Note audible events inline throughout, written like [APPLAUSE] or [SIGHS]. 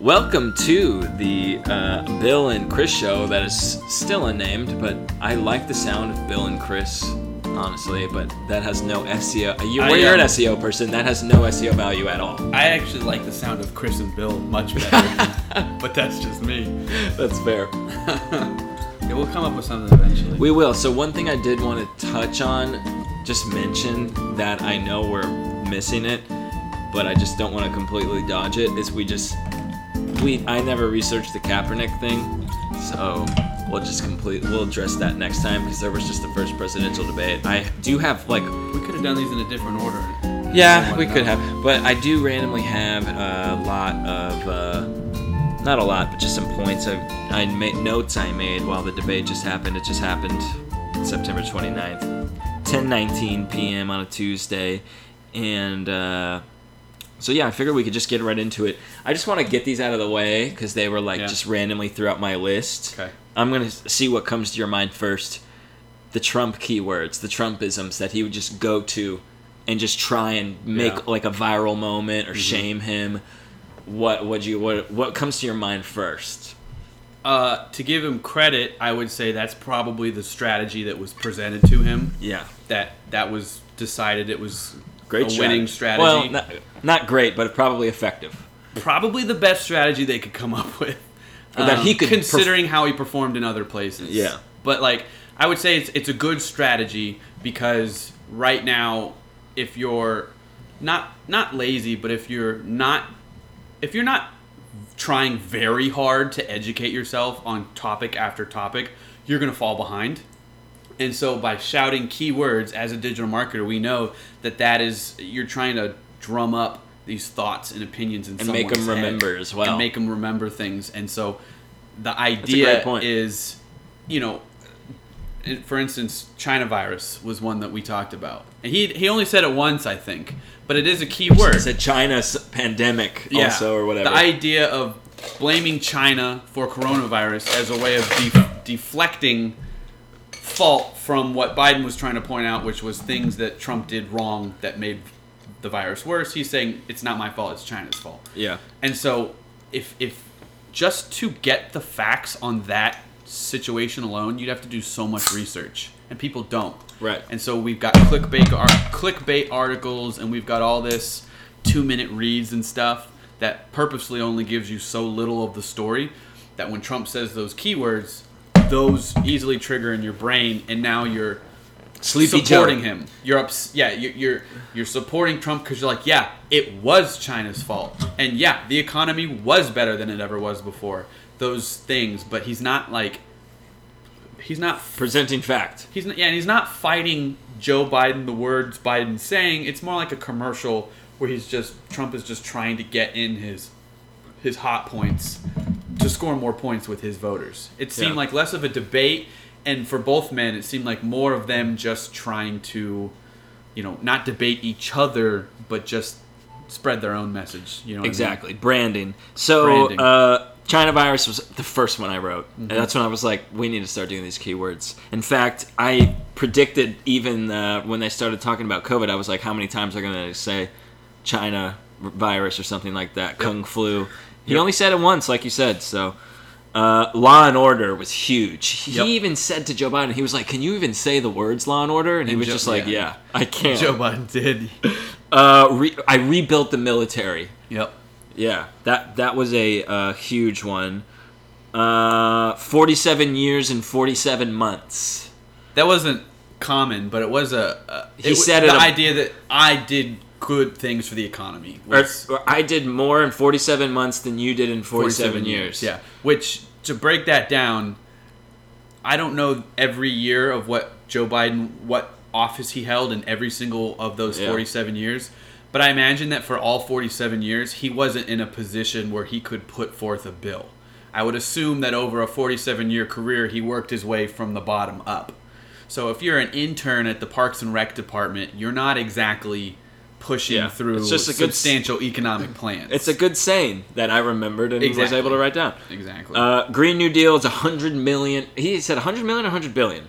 Welcome to the uh, Bill and Chris show that is still unnamed, but I like the sound of Bill and Chris, honestly, but that has no SEO. You, I, you're an um, SEO person, that has no SEO value at all. I actually like the sound of Chris and Bill much better, [LAUGHS] but that's just me. That's fair. [LAUGHS] Yeah, we'll come up with something eventually. We will. So, one thing I did want to touch on, just mention that I know we're missing it, but I just don't want to completely dodge it, is we just. We, I never researched the Kaepernick thing, so we'll just complete. We'll address that next time because there was just the first presidential debate. I do have like we could have done these in a different order. Yeah, we could have, but I do randomly have a lot of, uh, not a lot, but just some points I, I made notes I made while the debate just happened. It just happened September 29th, 10:19 p.m. on a Tuesday, and uh, so yeah, I figured we could just get right into it. I just want to get these out of the way because they were like Yeah. just randomly throughout my list. Okay. I'm gonna see what comes to your mind first. The Trump keywords, the Trumpisms that he would just go to, and just try and make Yeah. like a viral moment or Mm-hmm. shame him. What would you what what comes to your mind first? Uh, to give him credit, I would say that's probably the strategy that was presented to him. Yeah, That that was decided it was great a winning strategy. Well, not, not great, but probably effective. probably the best strategy they could come up with. Or that he um, could perf- considering how he performed in other places. Yeah. But like I would say it's it's a good strategy because right now if you're not not lazy, but if you're not if you're not trying very hard to educate yourself on topic after topic, you're going to fall behind. And so by shouting keywords as a digital marketer, we know that that is you're trying to drum up these thoughts and opinions in And make 'em someone's head remember as well. and make them remember things. And so the idea is, you know, for instance, China virus was one that we talked about. And he he only said it once, I think, but it is a key word. It's a China s- pandemic also or whatever. The idea of blaming China for coronavirus as a way of def- deflecting fault from what Biden was trying to point out, which was things that Trump did wrong that made the virus worse. He's saying it's not my fault; it's China's fault. yeah. And so, if if just to get the facts on that situation alone, you'd have to do so much research, and people don't. Right. And so we've got clickbait ar- clickbait articles, and we've got all this two minute reads and stuff that purposely only gives you so little of the story that when Trump says those keywords, those easily trigger in your brain, and now you're Sleepy supporting Joe. him. You're ups- yeah, you're you're, you're supporting Trump because you're like, yeah, it was China's fault, and yeah, the economy was better than it ever was before. Those things, but he's not like he's not Presenting fact. he's not, yeah, and he's not fighting Joe Biden the words Biden's saying. It's more like a commercial where he's just Trump is just trying to get in his his hot points to score more points with his voters. It seemed Yeah. like less of a debate, and for both men, it seemed like more of them just trying to, you know, not debate each other, but just spread their own message. You know, what I mean? Exactly. Branding. So, Branding. Uh, China virus was the first one I wrote. Mm-hmm. And that's when I was like, we need to start doing these keywords. In fact, I predicted even uh, when they started talking about COVID, I was like, how many times are going to say China virus or something like that? Kung flu. He Yep. only said it once, like you said. So, uh, Law and Order was huge. He Yep. even said to Joe Biden, he was like, "Can you even say the words Law and Order?" And he And was Joe- just like, yeah. "Yeah, I can't." Joe Biden did. Uh, re- I rebuilt the military. Yep. Yeah, that that was a uh, huge one. Uh, forty-seven years and forty-seven months. That wasn't common, but it was a. a He said the it a- idea that I did good things for the economy. Or, Was or I did more in forty-seven months than you did in forty-seven, years. Yeah. Which to break that down, I don't know every year of what Joe Biden what office he held in every single of those Yeah. 47 years. But I imagine that for all 47 years, he wasn't in a position where he could put forth a bill. I would assume that over a 47 year career, he worked his way from the bottom up. So if you're an intern at the Parks and Rec department, you're not exactly pushing Yeah. through It's just a good substantial economic plans. It's a good saying that I remembered and was able to write down. exactly. Uh, Green New Deal is a hundred million. He said hundred million or hundred billion.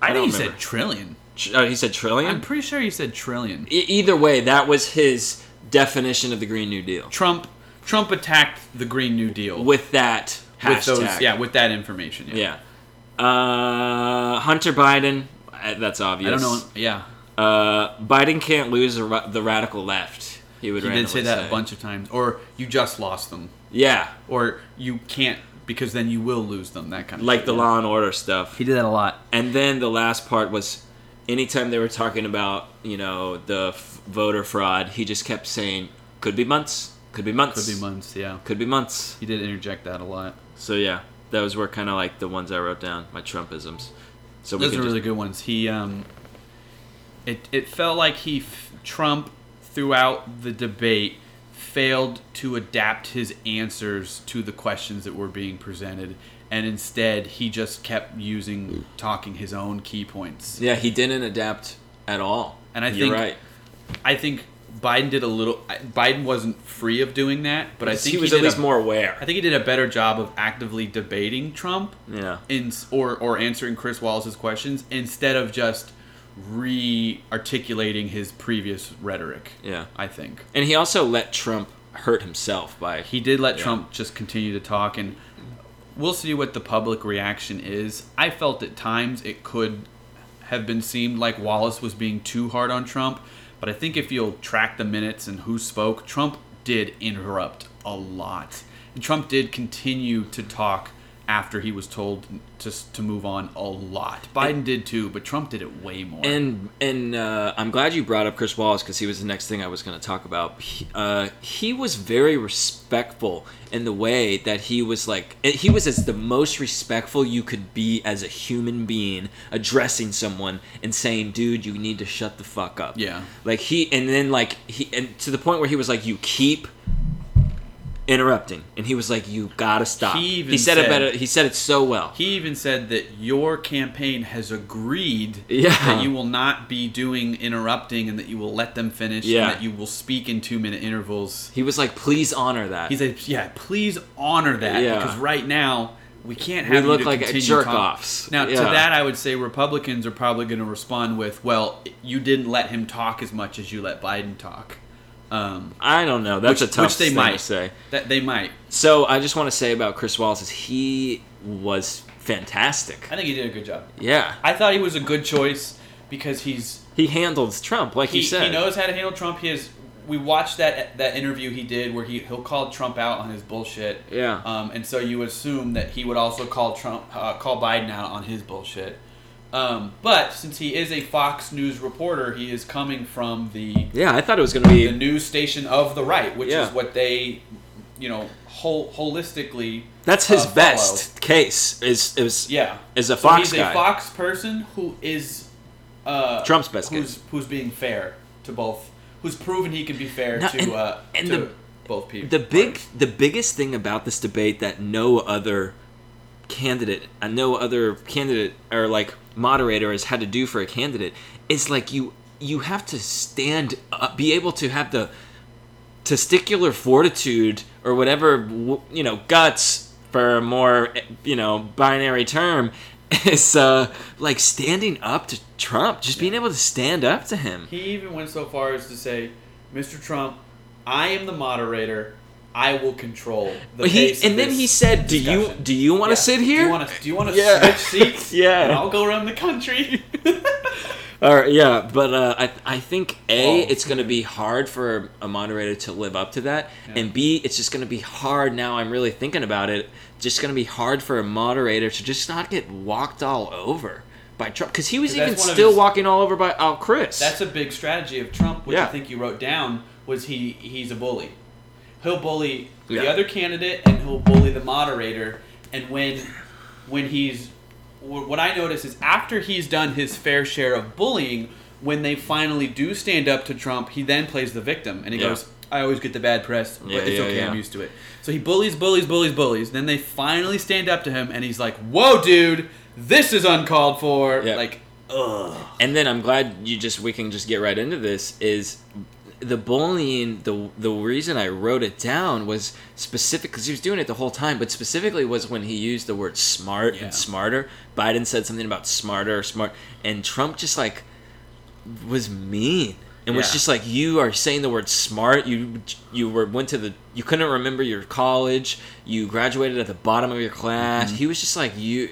I, I think he don't said remember. trillion. Uh, he said trillion. I'm pretty sure he said trillion. E- either way, that was his definition of the Green New Deal. Trump Trump attacked the Green New Deal with that hashtag. with those, yeah, with that information. Yeah. Yeah. Uh, Hunter Biden. uh, That's obvious. I don't know. Yeah, Uh, Biden can't lose the, ra- the radical left. He would. he did say randomly that a bunch of times. Or you just lost them, Yeah, or you can't because then you will lose them. That kind of like shit, the yeah. Law and Order stuff. He did that a lot. And then the last part was, anytime they were talking about you know the f- voter fraud, he just kept saying, "Could be months. Could be months. Could be months. Yeah, Could be months." he did interject that a lot. So yeah, those were kind of like the ones I wrote down, my Trumpisms. So Those can are just- really good ones. He um, it it felt like he f- Trump throughout the debate failed to adapt his answers to the questions that were being presented, and instead he just kept using talking his own key points. Yeah, he didn't adapt at all. And I You're think- right. I think Biden did a little. Biden wasn't free of doing that, but I think he was did at least a, more aware. I think he did a better job of actively debating Trump Yeah. in or or answering Chris Wallace's questions instead of just re-articulating his previous rhetoric. Yeah. I think And he also let Trump hurt himself by he did let Yeah. Trump just continue to talk, and we'll see what the public reaction is. I felt at times it could have been seemed like Wallace was being too hard on Trump, but I think if you'll track the minutes and who spoke, Trump did interrupt a lot, and Trump did continue to talk after he was told to to move on a lot. Biden did too, but Trump did it way more. And and uh, I'm glad you brought up Chris Wallace because he was the next thing I was going to talk about. He, uh, he was very respectful in the way that he was like he was as the most respectful you could be as a human being addressing someone and saying, "Dude, you need to shut the fuck up." Yeah. Like he and then like he and to the point where he was like, "You keep." Interrupting and he was like you gotta stop He even he said, it better he said it so well He even said that your campaign has agreed Yeah. that you will not be doing interrupting and that you will let them finish Yeah. and that you will speak in two minute intervals. he was like please honor that He said, "Yeah, please honor that Yeah. because right now we can't We have you look like continue jerk-offs. Now, to that, I would say Republicans are probably going to respond with, "Well, you didn't let him talk as much as you let Biden talk." Um, I don't know. That's which, a tough which they thing might to say. That they might. So I just want to say about Chris Wallace is he was fantastic. I think he did a good job. Yeah, I thought he was a good choice because he's he handles Trump like he, you said. he knows how to handle Trump. He has. We watched that that interview he did where he he'll call Trump out on his bullshit. Yeah. Um, and so you assume that he would also call Trump uh, call Biden out on his bullshit. Um, but since he is a Fox News reporter, he is coming from the yeah, I thought it was going to be the news station of the right, which Yeah. is what they, you know, whole, holistically. That's his uh, follow. best case. Is is Yeah. Is a So Fox he's guy. a Fox person who is uh, Trump's best who's guy. who's being fair to both, who's proven he can be fair Now, to and- uh, and to the- both people. the big the biggest thing about this debate that no other candidate and no other candidate or like moderator has had to do for a candidate it's like you you have to stand up be able to have the testicular fortitude or whatever you know guts for a more you know binary term [LAUGHS] is uh like standing up to Trump just being able to stand up to him He even went so far as to say, "Mr. Trump, I am the moderator. I will control the He- pace." and then he said, "Do you- do you wanna sit Do here?" you want to? Do you want to [LAUGHS] Yeah. switch seats? [LAUGHS] Yeah. and I'll go around the country. [LAUGHS] All right, yeah, but uh, I I think a Oh. it's going to be hard for a moderator to live up to that, Yeah. and b it's just going to be hard. Now I'm really thinking about it. Just going to be hard for a moderator to just not get walked all over by Trump because he was even that's one of still his- walking all over by Al Chris. That's a big strategy of Trump, which Yeah. I think you wrote down. Was he? He's a bully. He'll bully the other candidate, and he'll bully the moderator. And when when he's what I notice is after he's done his fair share of bullying, when they finally do stand up to Trump, he then plays the victim, and he Yeah. goes, "I always get the bad press, but Yeah, it's yeah, okay. yeah. I'm used to it." So he bullies, bullies, bullies, bullies. Then they finally stand up to him, and he's like, "Whoa, dude, this is uncalled for." Yeah. Like, ugh. And then I'm glad you just we can just get right into this is the bullying the the reason I wrote it down was specific because he was doing it the whole time but specifically was when he used the word smart Yeah. and smarter Biden said something about smarter smart and Trump just like was mean and was just like you are saying the word smart. You you were went to the you couldn't remember your college. You graduated at the bottom of your class. Mm-hmm. He was just like you,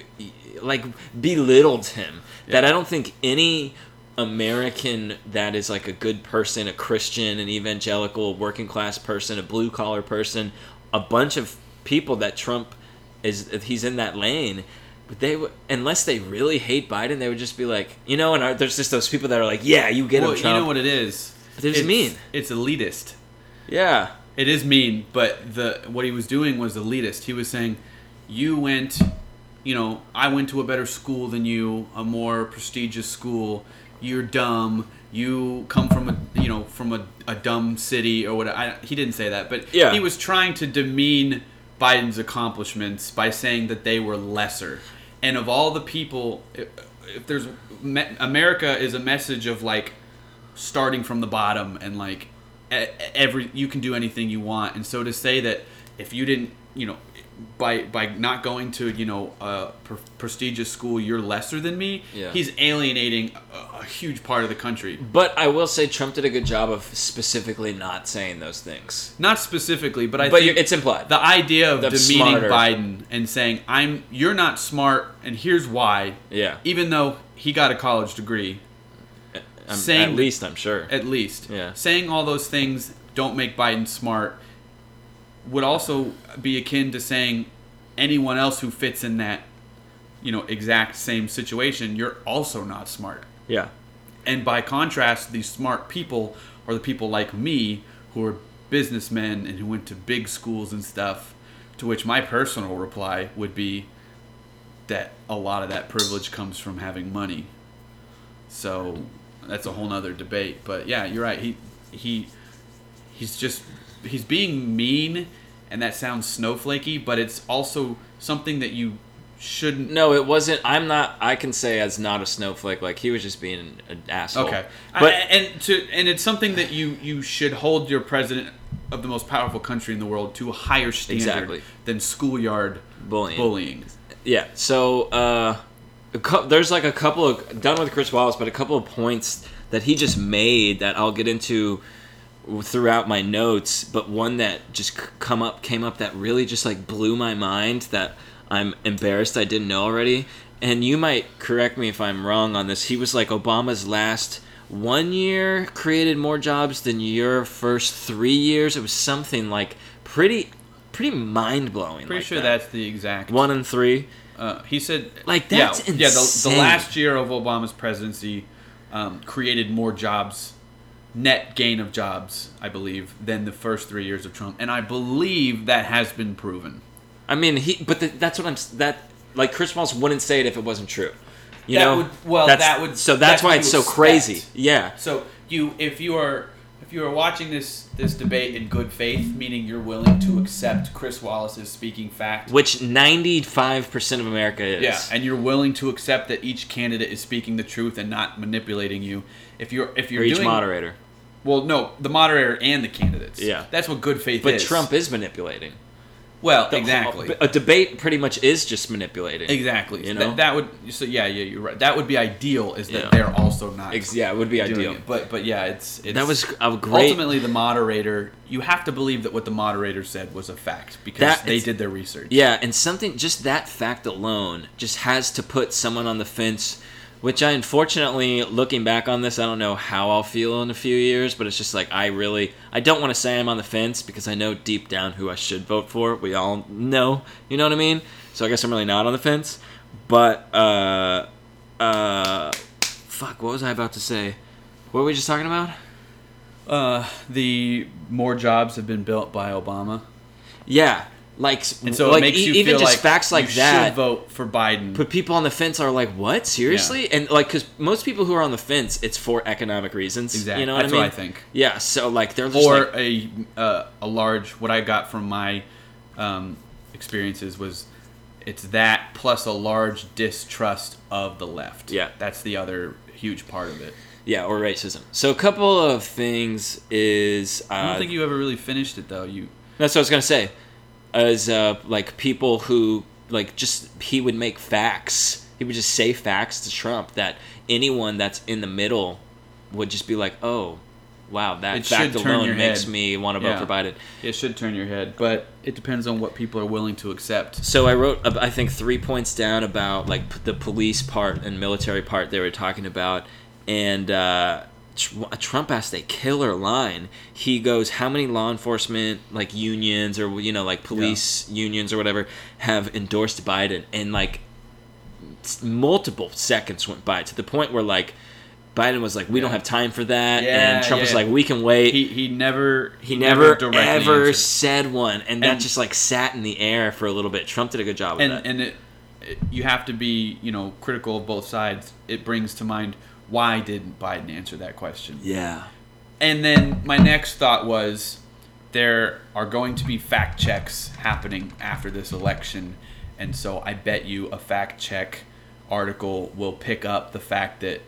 like belittled him. That I don't think any American that is like a good person, a Christian, an evangelical, working class person, a blue collar person, a bunch of people that Trump is he's in that lane. But they unless they really hate Biden, they would just be like, you know, and there's just those people that are like, yeah, you get well, him, you know what it is? They're just it's, mean. It's elitist. yeah, It is mean, but the what he was doing was elitist. He was saying, "You went, you know, I went to a better school than you, a more prestigious school. You're dumb. You come from a, you know, from a, a dumb city or what." I, he didn't say that, but Yeah. he was trying to demean Biden's accomplishments by saying that they were lesser. And of all the people, if, there's America is a message of like starting from the bottom and like every you can do anything you want and so to say that if you didn't you know by by not going to you know a pre- prestigious school you're lesser than me Yeah. he's alienating a, a huge part of the country but I will say Trump did a good job of specifically not saying those things. not specifically but i But think it's implied. the idea of demeaning smarter. biden and saying i'm you're not smart and here's why yeah, even though he got a college degree I'm, saying at least I'm sure. at least. Yeah. Saying all those things don't make Biden smart would also be akin to saying anyone else who fits in that, you know, exact same situation, you're also not smart. yeah, And by contrast, these smart people are the people like me who are businessmen and who went to big schools and stuff. To which my personal reply would be that a lot of that privilege comes from having money. So that's a whole nother debate. But yeah, you're right. He he he's just he's being mean and that sounds snowflakey, but it's also something that you shouldn't no, it wasn't. I'm not. I can say as not a snowflake. Like he was just being an asshole. Okay, but I- and to and it's something that you you should hold your president of the most powerful country in the world to a higher standard Exactly. than schoolyard bullying. bullying. Yeah. So uh, a cou- there's like a couple of done with Chris Wallace, but a couple of points that he just made that I'll get into throughout my notes. But one that just come up came up that really just like blew my mind that I'm embarrassed I didn't know already. And you might correct me if I'm wrong on this. He was like Obama's last one year created more jobs than your first three years. It was something like pretty pretty mind blowing. Pretty like sure that. that's the exact. one and three. Uh, he said Like, yeah, that's yeah. The, the last year of Obama's presidency um, created more jobs, net gain of jobs, I believe, than the first three years of Trump, and I believe that has been proven. I mean, he. But the, that's what I'm. That like Chris Wallace wouldn't say it if it wasn't true. You That know. would- well, that would- So that's, that's why it's so expect. crazy. Yeah. So you, if you are, if you are watching this this debate in good faith, meaning you're willing to accept Chris Wallace's speaking fact, Which 95 percent of America is. yeah, and you're willing to accept that each candidate is speaking the truth and not manipulating you. If you're if you're or each doing, moderator. well, no, the moderator and the candidates. Yeah. that's what good faith But is. But Trump is manipulating. Well, The- exactly. A debate pretty much is just manipulating. Exactly. You That- know? that, would so yeah yeah you're right. That would be ideal is that Yeah. they're also not. Ex- yeah, it would be ideal. it. But but yeah, it's, it's That was a great. ultimately the moderator. You have to believe that what the moderator said was a fact because That- they did their research. Yeah, and something just that fact alone just has to put someone on the fence. Which I unfortunately, looking back on this, I don't know how I'll feel in a few years, but it's just like I really, I don't want to say I'm on the fence because I know deep down who I should vote for. We all know, you know what I mean. So I guess I'm really not on the fence. But uh, uh, fuck, what was I about to say? What were we just talking about? Uh, the more jobs have been built by Obama, Yeah, like and so like it makes you even feel just like facts like you that. should vote for Biden. But people on the fence are like, "What? Seriously?" And like, because most people who are on the fence, it's for economic reasons. Exactly. You know what That's I mean? what I think. Yeah. So like, they're just or like, a uh, a large what I got from my um, experiences was it's that plus a large distrust of the left. Yeah. that's the other huge part of it. yeah, or racism. So a couple of things is uh, I don't think you ever really finished it though. You That's what I was gonna say. As uh, like people who like just he would make facts. He would just say facts to Trump that anyone that's in the middle would just be like, oh, wow, that It fact alone makes head. me want to vote Yeah. for Biden. It should turn your head, but it depends on what people are willing to accept. So I wrote, I think, three points down about like the police part and military part they were talking about, and uh, Trump asked a killer line. He goes, "How many law enforcement like unions or you know like police unions or whatever have endorsed Biden?" And like multiple seconds went by to the point where like Biden was like, "We don't have time for that," Yeah, and Trump was like, "We can wait." He he never he never, directly ever answered. said one, and that just like sat in the air for a little bit. Trump did a good job with and that. and it, it you have to be you know critical of both sides. It brings to mind why didn't Biden answer that question? yeah. And then my next thought was there are going to be fact checks happening after this election. And so I bet you a fact check article will pick up the fact that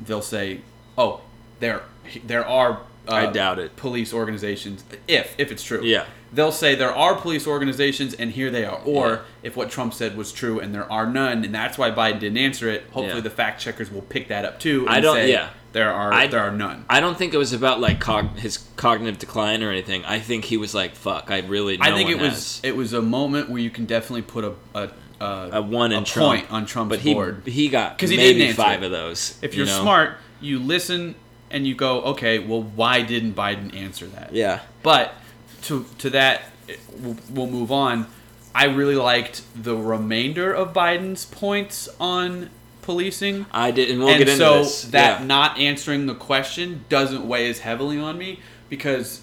they'll say, "Oh, there there are uh, I doubt it. police organizations if if it's true." Yeah. They'll say there are police organizations and here they are. Or Yeah. if what Trump said was true and there are none and that's why Biden didn't answer it, hopefully Yeah. the fact checkers will pick that up too and I don't- say yeah. there are I- there are none. I don't think it was about like cog- his cognitive decline or anything. I think he was like, "Fuck, I really." No I think it was it was a moment where you can definitely put a a, a, a one in a Trump, point on Trump's but he board. he got 'Cause he maybe didn't answer five it. of those. If you you're know? smart, you listen and you go, okay, well, why didn't Biden answer that? yeah, But to to that, eh, we'll, we'll move on. I really liked the remainder of Biden's points on policing. I did, and we'll and get into so this. that yeah. not answering the question doesn't weigh as heavily on me because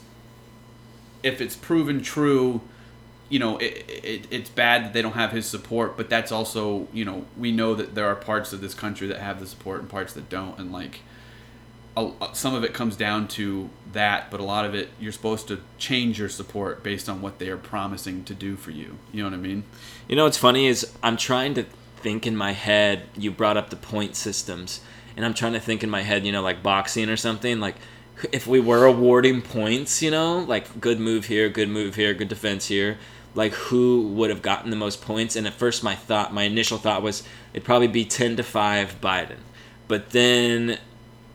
if it's proven true, you know, it, it, it's bad that they don't have his support, but that's also, you know, we know that there are parts of this country that have the support and parts that don't, and like, a, some of it comes down to that, but a lot of it, you're supposed to change your support based on what they are promising to do for you. You know what I mean? You know what's funny is I'm trying to think in my head. You brought up the point systems, and I'm trying to think in my head. You know, like boxing or something. Like if we were awarding points, you know, like good move here, good move here, good defense here. Like who would have gotten the most points? And at first, my thought, my initial thought was it'd probably be ten to five Biden. But then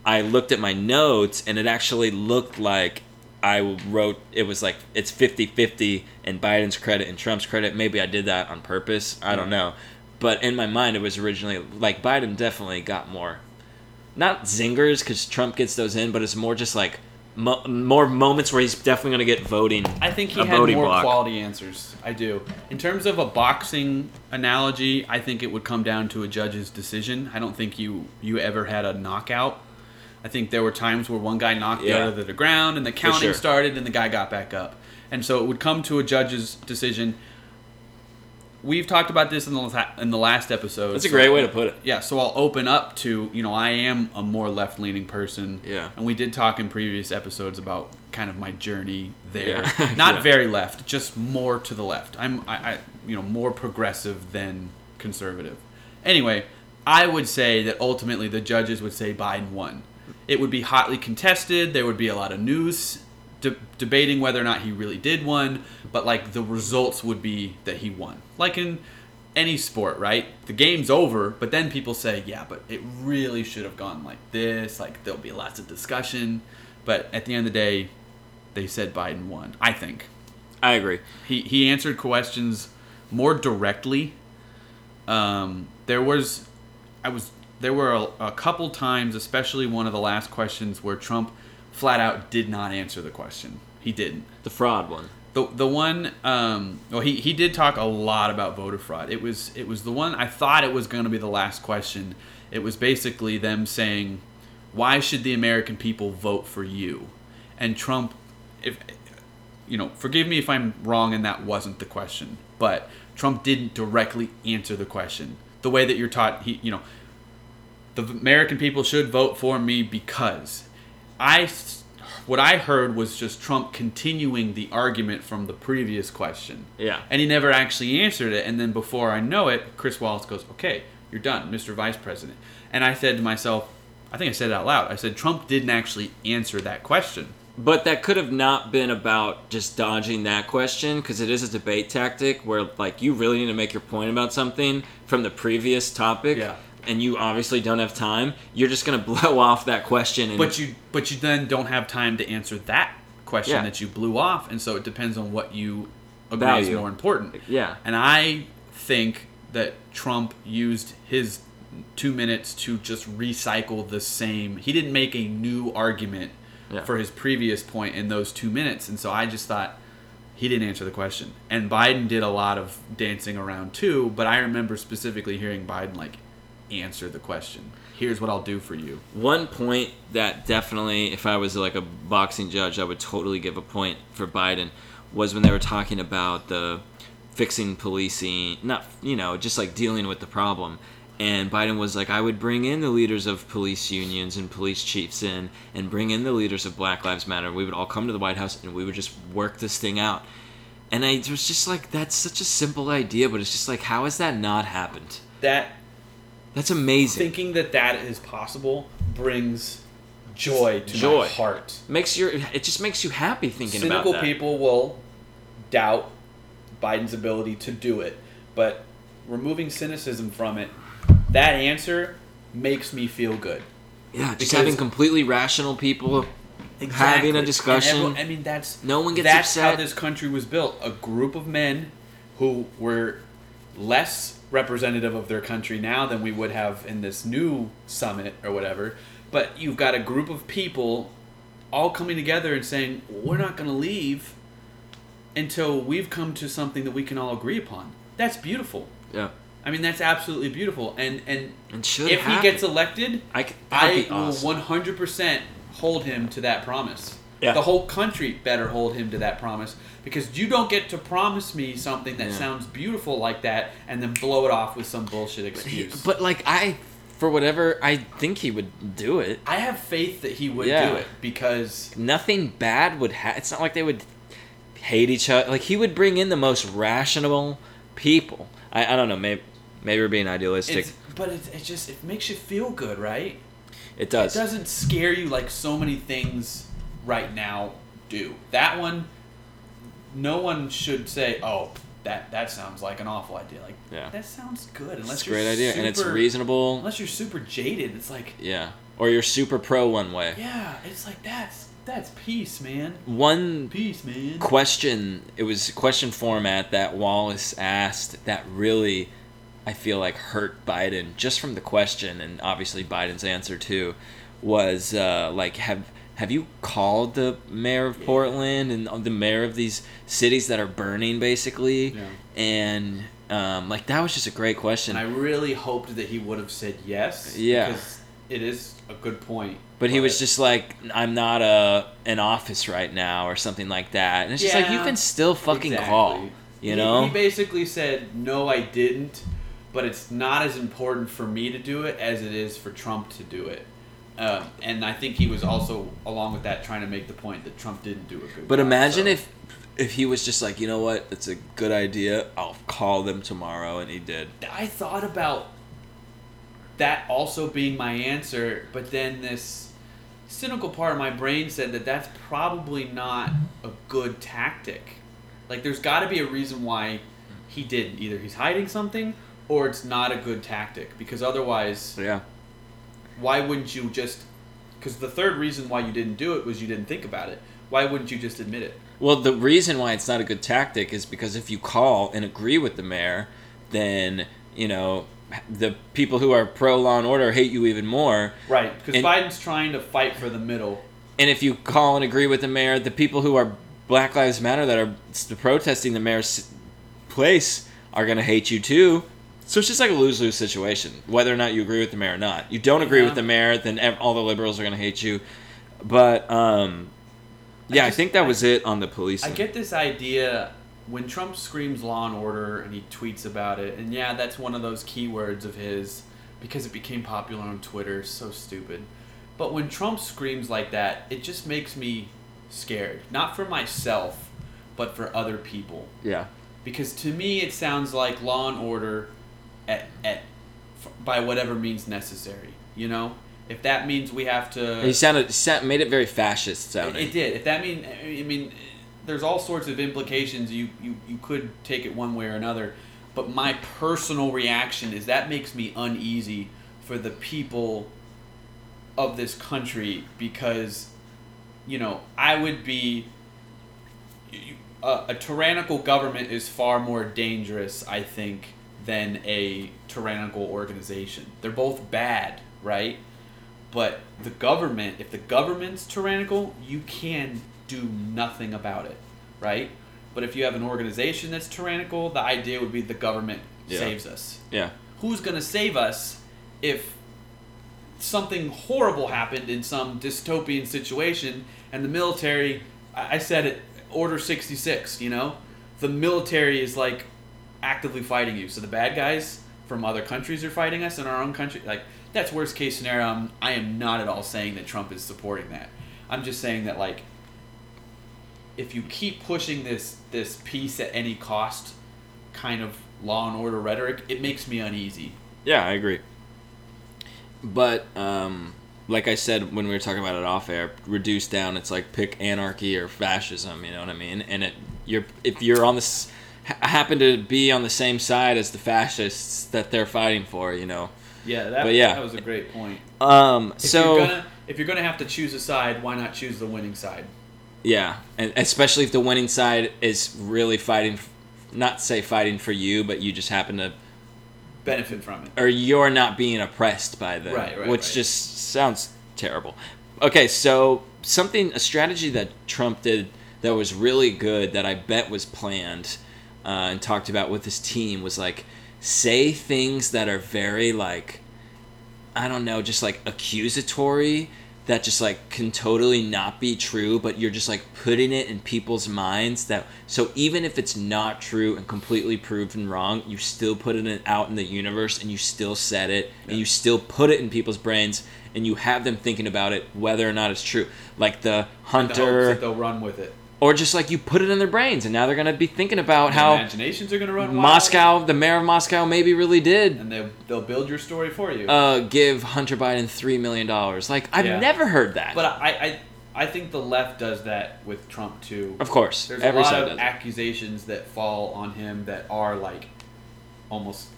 I looked at my notes, and it actually looked like I wrote it was like it's 50-50 and Biden's credit and Trump's credit. Maybe I did that on purpose. I don't know. But in my mind it was originally like Biden definitely got more not zingers cuz Trump gets those in, but it's more just like mo- more moments where he's definitely going to get voting. I think he had more block. quality answers. I do. In terms of a boxing analogy, I think it would come down to a judge's decision. I don't think you you ever had a knockout. I think there were times where one guy knocked the Yeah. other to the ground, and the counting sure. started, and the guy got back up, and so it would come to a judge's decision. We've talked about this in the in the last episode. That's a so- great way to put it. yeah, so I'll open up to you know I am a more left leaning person. Yeah. and we did talk in previous episodes about kind of my journey there. Yeah. [LAUGHS] Not Yeah. very left, just more to the left. I'm I, I you know more progressive than conservative. Anyway, I would say that ultimately the judges would say Biden won. It would be hotly contested. There would be a lot of news de- debating whether or not he really did won, but like the results would be that he won. Like in any sport, right? The game's over, but then people say, yeah, but it really should have gone like this. Like there'll be lots of discussion, but at the end of the day, they said Biden won. I think I agree. he he answered questions more directly. Um, there was, I was there were a, a couple times, especially one of the last questions where Trump flat out did not answer the question. He didn't. The fraud one. The, the one um, well he, he did talk a lot about voter fraud. It was it was the one I thought it was going to be the last question. It was basically them saying, "Why should the American people vote for you?" And Trump, if you know, forgive me if I'm wrong and that wasn't the question, but Trump didn't directly answer the question the way that you're taught. He you know, the American people should vote for me because I what I heard was just Trump continuing the argument from the previous question. Yeah. And he never actually answered it. And then before I know it, Chris Wallace goes, "Okay, you're done, Mr. Vice President." And I said to myself, I think I said it out loud. I said Trump didn't actually answer that question. But that could have not been about just dodging that question because it is a debate tactic where like you really need to make your point about something from the previous topic. Yeah. And you obviously don't have time, you're just gonna [LAUGHS] blow off that question. And But you but you then don't have time to answer that question Yeah. that you blew off, and so it depends on what you agree is Value. more important. yeah, And I think that Trump used his two minutes to just recycle the same. He didn't make a new argument Yeah. for his previous point in those two minutes, and so I just thought he didn't answer the question. And Biden did a lot of dancing around too, but I remember specifically hearing Biden like answer the question. Here's what I'll do for you. One point that definitely, if I was like a boxing judge, I would totally give a point for Biden was when they were talking about the fixing policing, not, you know, just like dealing with the problem. And Biden was like, I would bring in the leaders of police unions and police chiefs in and bring in the leaders of Black Lives Matter. We would all come to the White House and we would just work this thing out. And I was just like, that's such a simple idea, but it's just like, how has that not happened? That That's amazing. thinking that that is possible brings joy to Joy. my heart. makes your it just makes you happy thinking Cynical about that. Cynical people will doubt Biden's ability to do it, but removing cynicism from it, that answer makes me feel good. Yeah, just Because- having completely rational people having a discussion. everyone- I mean, that's No one gets that's how this country was built. A group of men who were less representative of their country now than we would have in this new summit or whatever. But you've got a group of people all coming together and saying, "We're not going to leave until we've come to something that we can all agree upon." That's beautiful. yeah, I mean, that's absolutely beautiful. And and and should if happen. he gets elected, I, I will one hundred percent hold him to that promise. Yeah. The whole country better hold him to that promise because you don't get to promise me something that Yeah. sounds beautiful like that and then blow it off with some bullshit excuse. but like I, for whatever I think he would do it. I have faith that he would Yeah. do it because Nothing bad would happen. It's not like they would hate each other. Like he would bring in the most rational people. I, I don't know. Maybe maybe we're being idealistic. it's but it, it just it makes you feel good, right? it does. It doesn't scare you like so many things right now do. That one, no one should say, "Oh, that that sounds like an awful idea." Like, Yeah. that sounds good. Unless It's a great idea, and it's reasonable. Unless you're super jaded, it's like, Yeah, or you're super pro one way. yeah, it's like that's that's peace, man. One Peace, man. question it was question format that Wallace asked that really I feel like hurt Biden just from the question and obviously Biden's answer too was uh, like have have you called the mayor of Portland and the mayor of these cities that are burning basically Yeah. and um, like that was just a great question And I really hoped that he would have said yes. Yeah. Because it is a good point. but he was just like I'm not a an office right now or something like that and it's just like you can still fucking Exactly. call you He- know He basically said, "No, I didn't, but it's not as important for me to do it as it is for Trump to do it." Um, and I think he was also, along with that, trying to make the point that Trump didn't do a good. But job, imagine so- if if he was just like, you know what, that's a good idea. I'll call them tomorrow, and he did. I thought about that also being my answer, but then this cynical part of my brain said that that's probably not a good tactic. Like, there's got to be a reason why he didn't. Either he's hiding something, or it's not a good tactic. Because otherwise, Yeah. Why wouldn't you just? Because the third reason why you didn't do it was you didn't think about it. Why wouldn't you just admit it? Well, the reason why it's not a good tactic is because if you call and agree with the mayor, then you know the people who are pro law and order hate you even more. Right. Because Biden's trying to fight for the middle. And if you call and agree with the mayor, the people who are Black Lives Matter that are protesting the mayor's place are going to hate you too. So it's just like a lose lose situation, whether or not you agree with the mayor or not. You don't agree Yeah. with the mayor, then ev- all the liberals are going to hate you. But um, yeah, I, just- think that was it on the police. I get this idea when Trump screams law and order and he tweets about it, and yeah, that's one of those keywords of his because it became popular on Twitter. So stupid. But when Trump screams like that, it just makes me scared. Not for myself, but for other people. yeah, Because to me, it sounds like law and order at, at by whatever means necessary. You know, if that means we have to. he sounded made it very fascist sounding. It did. If that mean, I mean, there's all sorts of implications. You, you you could take it one way or another, but my personal reaction is that makes me uneasy for the people of this country because you know I would be a, a tyrannical government is far more dangerous I think than a tyrannical organization. They're both bad, right? But the government, if the government's tyrannical, you can do nothing about it, right? But if you have an organization that's tyrannical, the idea would be the government Yeah. saves us. Yeah. Who's going to save us if something horrible happened in some dystopian situation and the military, I I said it, Order 66, you know? The military is like actively fighting you. So the bad guys from other countries are fighting us in our own country. Like, that's worst case scenario. I'm, I am not at all saying that Trump is supporting that. I'm just saying that, like, if you keep pushing this this peace at any cost kind of law and order rhetoric, it makes me uneasy. Yeah, I agree. But um, like I said when we were talking about it off air, reduced down, it's like pick anarchy or fascism. You know what I mean? And it you're if you're on this happen to be on the same side as the fascists that they're fighting for, you know. Yeah, that, But yeah. that was a great point. Um, If so you're gonna if you're gonna have to choose a side, why not choose the winning side? yeah, and especially if the winning side is really fighting, not say fighting for you, but you just happen to Benefit from it. or you're not being oppressed by them, Right, right, which right. just sounds terrible. Okay, so something a strategy that Trump did that was really good that I bet was planned uh, and talked about with his team was like say things that are very like I don't know, just like accusatory that just like can totally not be true, but you're just like putting it in people's minds that so even if it's not true and completely proven wrong, you still put it out in the universe and you still said it and you still put it in people's brains and you have them thinking about it whether or not it's true. Like the The hunter that they'll run with it. Or just like you put it in their brains and now they're going to be thinking about how imaginations are gonna run wild, Moscow, the mayor of Moscow maybe really did and they they'll build your story for you. uh, give Hunter Biden three million dollars. Like I've Yeah. never heard that. but I, I I think the left does that with Trump too. of course, There's every a lot of accusations that fall on him that are like almost.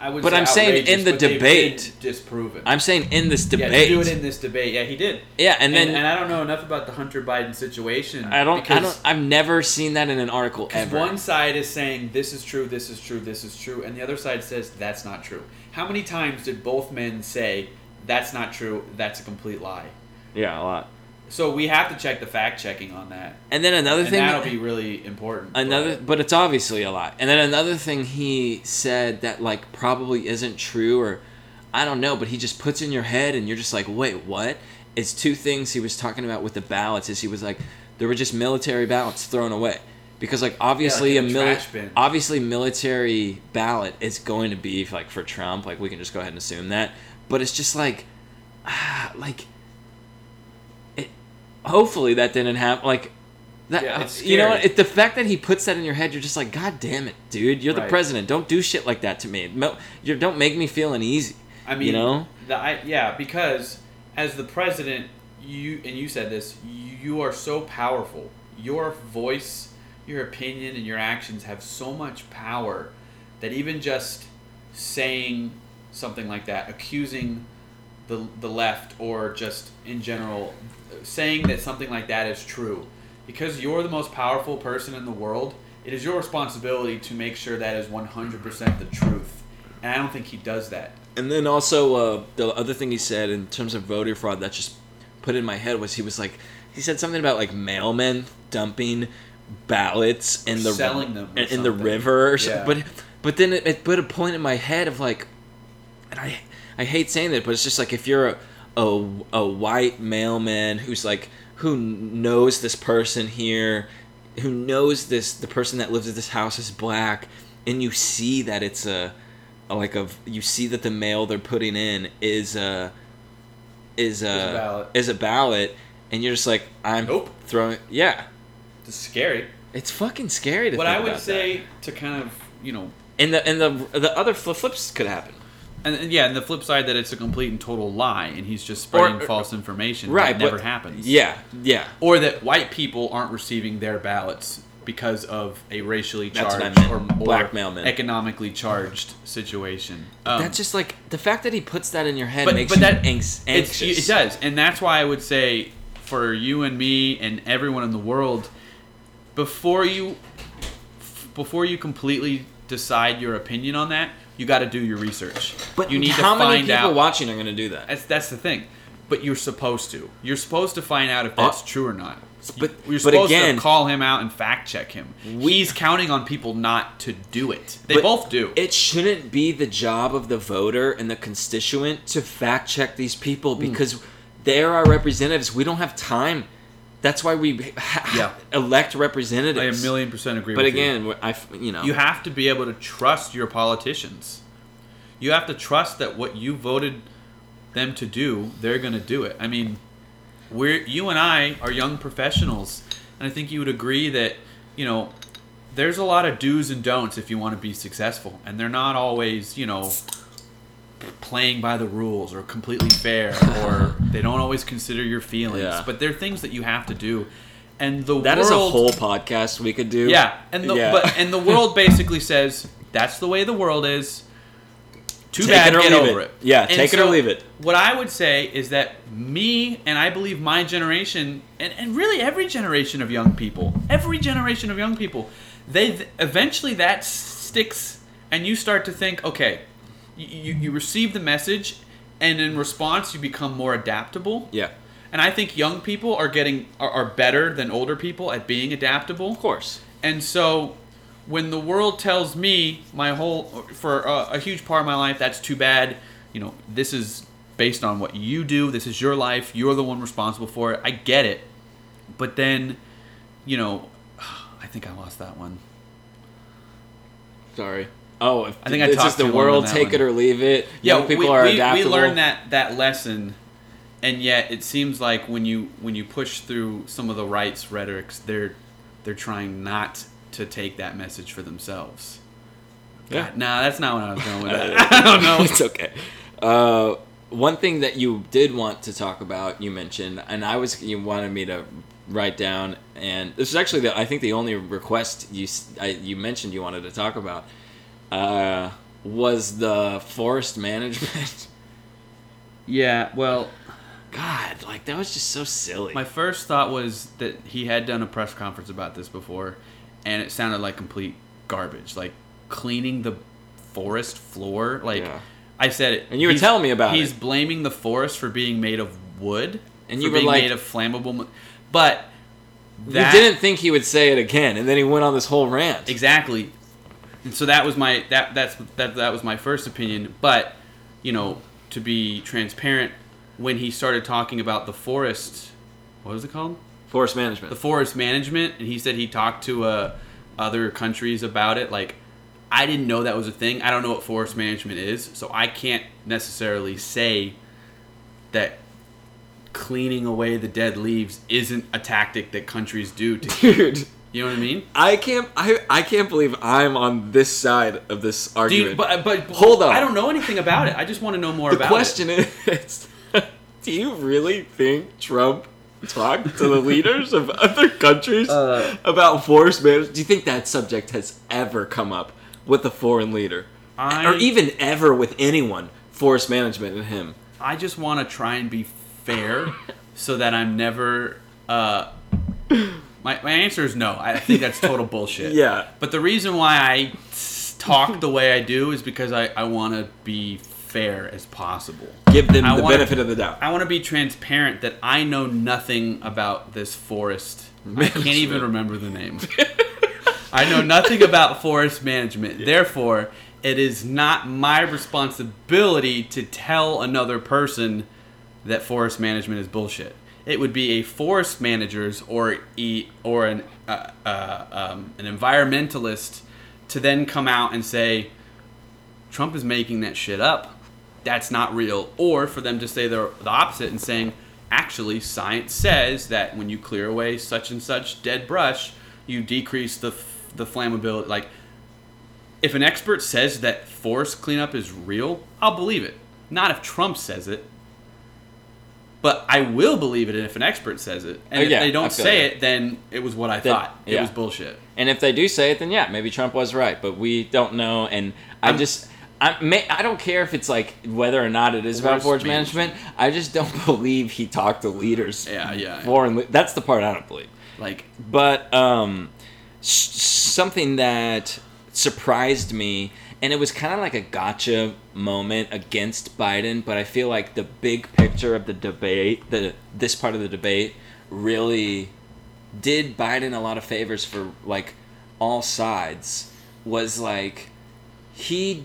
I would But say I'm saying in the debate- disproven. I'm saying in this yeah, debate. to do it in this debate. Yeah, he did. yeah, and And, then and, I don't know enough about the Hunter Biden situation. I don't. I don't. I've never seen that in an article ever. one side is saying this is true, this is true, this is true, and the other side says that's not true. How many times did both men say that's not true, that's a complete lie? yeah, a lot. So we have to check the fact checking on that, And then another and thing. that'll be really important. another, but- but it's obviously a lot. And then another thing he said that like probably isn't true, or I don't know, but he just puts in your head, and you're just like, wait, what? It's two things he was talking about with the ballots. Is he was like, there were just military ballots thrown away. Because like obviously in a a mili- obviously military ballot is going to be like for Trump. Like we can just go ahead and assume that. But it's just like, ah, [SIGHS] like. Hopefully that didn't happen. Like, that Yeah, it's you know It, the fact that he puts that in your head, you're just like, God damn it, dude! You're the president. Don't do shit like that to me. You don't make me feel uneasy. I mean, you know? the, I, yeah, because as the president, you and you said this, you are so powerful. Your voice, your opinion, and your actions have so much power that even just saying something like that, accusing the the left, or just in general, saying that something like that is true, because you're the most powerful person in the world. It is your responsibility to make sure that is 100% the truth. And I don't think he does that. And then also uh, the other thing he said in terms of voter fraud that just put in my head was he was like he said something about like mailmen dumping ballots in the Selling them in, the river or something. Yeah. But but then it, it put a point in my head of like, and I I hate saying that, but it's just like if you're a a, a white mailman who's like who knows this person here, who knows this the person that lives at this house is black, and you see that it's a like a you see that the mail they're putting in is a is a, a ballot. is a ballot and you're just like I'm Nope. throwing yeah It's scary. it's fucking scary to What I would say to kind of, you know, that. and the and the the other flip flips could happen and, and yeah, and the flip side that it's a complete and total lie, and he's just spreading Or- false information. right that never but- happens. yeah yeah Or that white people aren't receiving their ballots because of a racially That's what I charged or, or Blackmail economically charged situation. Um, That's just like the fact that he puts that in your head but, makes but you that anx- anxious. It does, and that's why I would say for you and me and everyone in the world, before you before you completely decide your opinion on that, you got to do your research. But you need how to many find people out. watching are going to do that? that's that's the thing. But you're supposed to. You're supposed to find out if that's Uh, true or not. but- you're but supposed again- to call him out and fact check him. He's counting on people not to do it. They But both do. It shouldn't be the job of the voter and the constituent to fact check these people Hmm. because they're our representatives. We don't have time. That's why we ha- Yeah. elect representatives. I a million percent agree But with you. again, we're- you know, You have to be able to trust your politicians. You have to trust that what you voted them to do, they're going to do it. I mean, we're you and I are young professionals, and I think you would agree that you know there's a lot of do's and don'ts if you want to be successful, and they're not always you know playing by the rules or completely fair or [LAUGHS] they don't always consider your feelings Yeah. but they're things that you have to do and the that world is a whole podcast we could do. yeah, and the Yeah. but and the world [LAUGHS] basically says that's the way the world is. Too Take bad, it or get leave over it. it. Yeah, And take it or leave it. What I would say is that me and I believe my generation and, and really every generation of young people, every generation of young people, they th- eventually that sticks and you start to think, okay, you, you, receive the message and in response you become more adaptable. Yeah. And I think young people are getting are, are better than older people at being adaptable. Of course. And so, when the world tells me my whole for a, a huge part of my life, that's too bad. You know, this is based on what you do. This is your life. You're the one responsible for it. I get it. But then, you know, [SIGHS] I think I lost that one. Sorry. Oh, if I think I it's talked just the too long on world, take one. it or leave it. Yeah, Young people we, are we, adaptable. we learned that that lesson, and yet it seems like when you when you push through some of the rights rhetorics, they're they're trying not to take that message for themselves. Yeah. God, nah, that's not what I was going with. That. [LAUGHS] [LAUGHS] I don't know. it's okay. Uh, one thing that you did want to talk about, you mentioned, and I was you wanted me to write down, and this is actually the I think the only request you I, you mentioned you wanted to talk about uh, was the forest management. [LAUGHS] Yeah, well, God, like that was just so silly. my first thought was that he had done a press conference about this before, and it sounded like complete garbage. Like cleaning the forest floor. Like Yeah. I said it, And you were telling me about it. He's it. blaming the forest for being made of wood, And for you were being like- made of flammable. ma- But you didn't think he would say it again, and then he went on this whole rant. exactly. And so that was my that that's that that was my first opinion. But you know, to be transparent, when he started talking about the forest, what was it called? Forest management. the forest management, and he said he talked to uh, other countries about it. Like, I didn't know that was a thing. I don't know what forest management is, so I can't necessarily say that cleaning away the dead leaves isn't a tactic that countries do. To Dude. You know what I mean? I can't. I, I can't believe I'm on this side of this Do argument. you, but but Hold on. I don't know anything about it. I just want to know more the about The question it. is, [LAUGHS] do you really think Trump talked to the leaders of other countries Uh. about forest management? Do you think that subject has ever come up with a foreign leader, I- or even ever with anyone? Forest management and him. I just want to try and be fair, so that I'm never. Uh, my my answer is no. I think that's total [LAUGHS] bullshit. Yeah. But the reason why I talk the way I do is because I, I want to be fair as possible. Give them I the wanna- benefit of the doubt. I want to be transparent that I know nothing about this forest. I can't even remember the name. I know nothing about forest management. Therefore, it is not my responsibility to tell another person that forest management is bullshit. It would be a forest manager's or e or an uh, uh, um, an environmentalist to then come out and say Trump is making that shit up. That's not real. Or for them to say the, the opposite and saying, actually, science says that when you clear away such and such dead brush, you decrease the, the flammability. Like, if an expert says that forest cleanup is real, I'll believe it. Not if Trump says it. But I will believe it if an expert says it. And Oh, if yeah, they don't say it, then it was what I Then- thought. It yeah. was bullshit. And if they do say it, then yeah, maybe Trump was right, but we don't know. And I I'm- just, I may, I don't care if it's like whether or not it is about forge management. management. I just don't [LAUGHS] believe he talked to leaders. Yeah, yeah. Foreign. le- That's the part I don't believe. Like, But um, s- something that surprised me, and it was kind of like a gotcha moment against Biden. But I feel like the big picture of the debate, the this part of the debate, really did Biden a lot of favors for like all sides. Was like he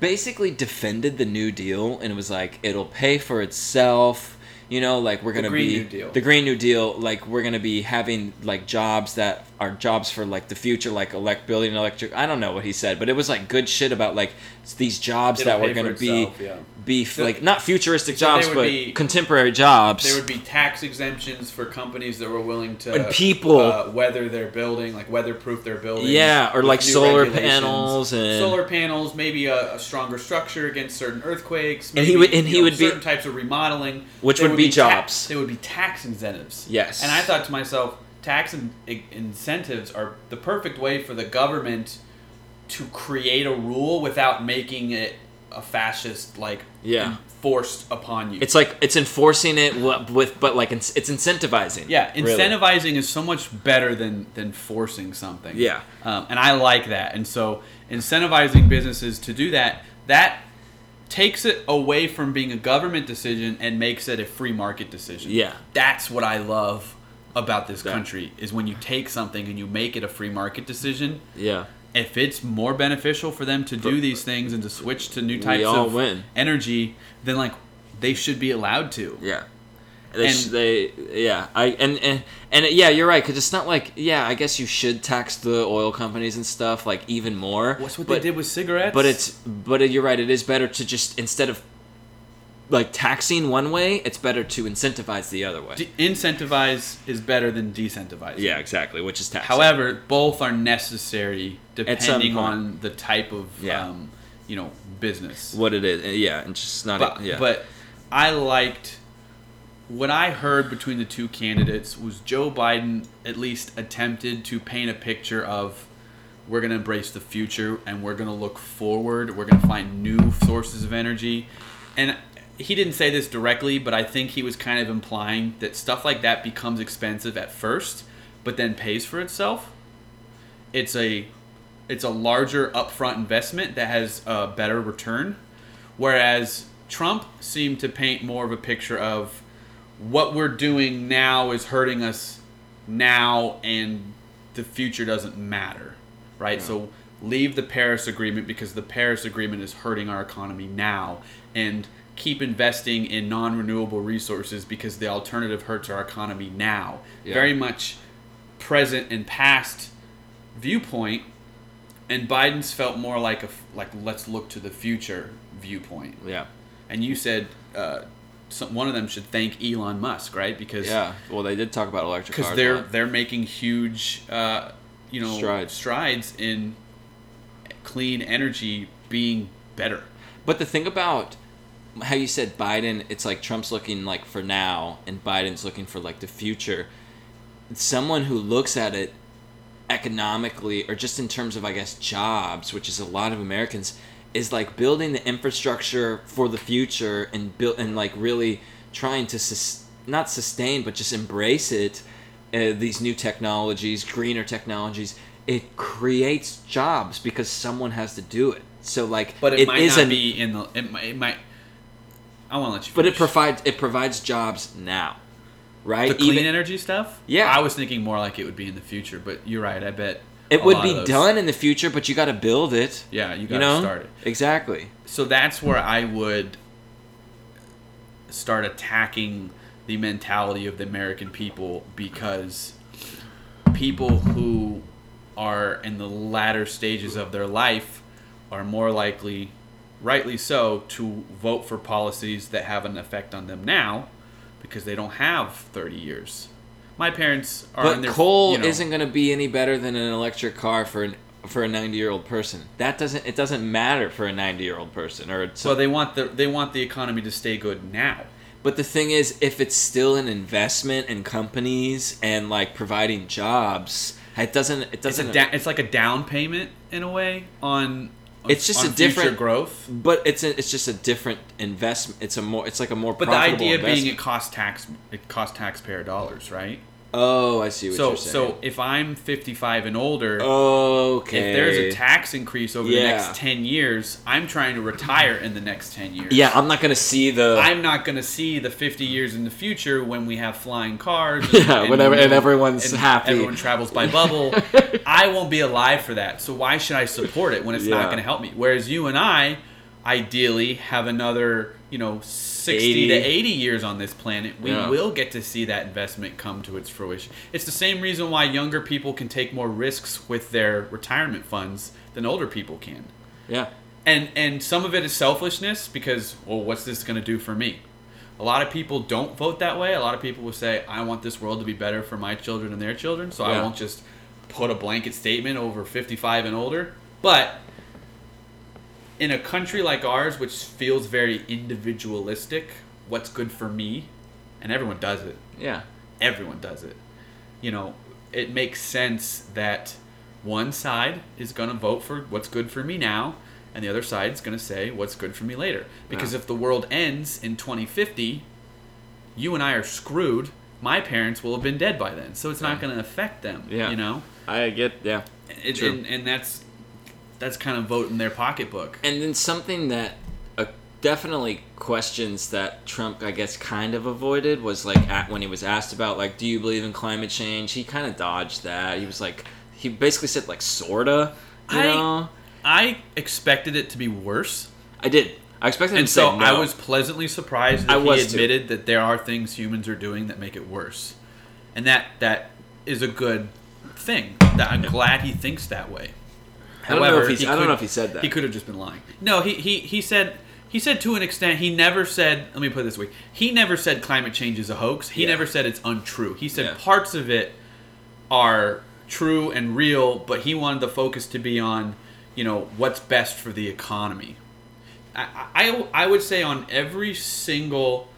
basically defended the New Deal and it was like it'll pay for itself. You know, like we're gonna Green be the Green New Deal. Like we're gonna be having like jobs that are jobs for like the future, like elect building electric. I don't know what he said, but it was like good shit about like these jobs It'll that were gonna be itself, yeah. be So- like not futuristic so jobs, but be- contemporary jobs. there would be tax exemptions for companies that were willing to And people- uh, weather their building, like weatherproof their building. Yeah, or like solar panels and- solar panels, maybe a, a stronger structure against certain earthquakes. And he would- and he know, would be- certain types of remodeling, Which There would be ta- jobs. there would be tax incentives. Yes. and I thought to myself, tax in- in- incentives are the perfect way for the government to create a rule without making it a fascist like Yeah. forced upon you. It's like it's enforcing it with, but like it's, it's incentivizing. Yeah, really. incentivizing is so much better than than forcing something. Yeah. um, and I like that. And so incentivizing businesses to do that that takes it away from being a government decision and makes it a free market decision. Yeah. that's what I love about this country is when you take something and you make it a free market decision. Yeah. If it's more beneficial for them to do these things and to switch to new types of win. energy, then like they should be allowed to. Yeah. They, And- sh- they yeah I and, and and yeah you're right because it's not like yeah I guess you should tax the oil companies and stuff like even more. What's what but, they did with cigarettes? But it's but you're right. It is better to just instead of like taxing one way, it's better to incentivize the other way. De- incentivize is better than decentivize. yeah, exactly. Which is taxing. However, both are necessary depending on the type of Yeah. um, you know business. what it is, yeah, and just not But, yeah. but I liked what I heard between the two candidates was Joe Biden at least attempted to paint a picture of we're going to embrace the future and we're going to look forward. We're going to find new sources of energy. And he didn't say this directly, but I think he was kind of implying that stuff like that becomes expensive at first, but then pays for itself. It's a it's a larger upfront investment that has a better return. Whereas Trump seemed to paint more of a picture of what we're doing now is hurting us now and the future doesn't matter. Right? So leave the Paris Agreement because the Paris Agreement is hurting our economy now and keep investing in non renewable resources because the alternative hurts our economy now. Yeah. Very much present and past viewpoint and Biden's felt more like a like let's look to the future viewpoint. yeah, And you said uh, some, one of them should thank Elon Musk, right? Because yeah. Well, they did talk about electric because cars. a they're they're making huge uh, you know Strides. strides in clean energy being better. But the thing about how you said Biden, it's like Trump's looking like for now, and Biden's looking for like the future. Someone who looks at it economically, or just in terms of, I guess, jobs, which is a lot of Americans, is like building the infrastructure for the future and build and like really trying to sus- not sustain, but just embrace it. Uh, these new technologies, greener technologies, it creates jobs because someone has to do it. So like, But it, might is not an- be in the it might, it might I want to let you but it provides it provides jobs now, right? the clean Even- energy stuff. Yeah. I was thinking more like it would be in the future, but you're right. I bet it would be done in the future, but you got to build it. Yeah, you got You to know, start it. exactly. So that's where I would start attacking the mentality of the American people because people who are in the latter stages of their life are more likely, rightly so, to vote for policies that have an effect on them now because they don't have 30 years. My parents are But their coal you know, isn't going to be any better than an electric car for an for a 90 year old person. That doesn't it doesn't matter for a 90 year old person or So they want the they want the economy to stay good now. But the thing is, if it's still an investment in companies and like providing jobs, it doesn't. It It's doesn't. a da- it's like a down payment in a way on. It's just a different- growth. but it's a, it's just a different investment. It's a more. It's like a more. But the idea being it costs tax it costs taxpayer dollars, right? Oh, I see what So you're saying. so if I'm 55 and older, okay. if there's a tax increase over the next 10 years, I'm trying to retire in the next 10 years. yeah, I'm not gonna see the. I'm not going to see the 50 years in the future when we have flying cars. [LAUGHS] Yeah, whenever- and everyone's and happy. Everyone travels by bubble. [LAUGHS] I won't be alive for that. So why should I support it when it's Yeah. not going to help me? Whereas you and I, ideally, have another, you know, 60 80. to 80 years on this planet. We Yeah. will get to see that investment come to its fruition. It's the same reason why younger people can take more risks with their retirement funds than older people can yeah. and and some of it is selfishness because well what's this going to do for me a lot of people don't vote that way a lot of people will say i want this world to be better for my children and their children so i won't just put a blanket statement over 55 and older but in a country like ours which feels very individualistic what's good for me and everyone does it Yeah. everyone does it. You know, it makes sense that one side is going to vote for what's good for me now, and the other side is going to say what's good for me later. Because Yeah. if the world ends in 2050, you and I are screwed. My parents will have been dead by then, so it's not going to affect them. Yeah. You know, I get. Yeah. it, True. and, and that's that's kind of vote in their pocketbook. And then something that uh, definitely questions that Trump, I guess, kind of avoided was like at, when he was asked about like, do you believe in climate change? He kind of dodged that. He was like, he basically said like, sorta. You I- know, I expected it to be worse. I did. I expected And so no. I was pleasantly surprised that I he was too. admitted that there are things humans are doing that make it worse, and that that is a good thing. That I'm glad he thinks that way. I don't know if he's- he I don't know if he said that. He could have just been lying. No, he he he said. He said to an extent, he never said, let me put it this way, he never said climate change is a hoax. He Yeah. never said it's untrue. He said Yeah. parts of it are true and real, but he wanted the focus to be on, you know, what's best for the economy. I, I, I would say on every single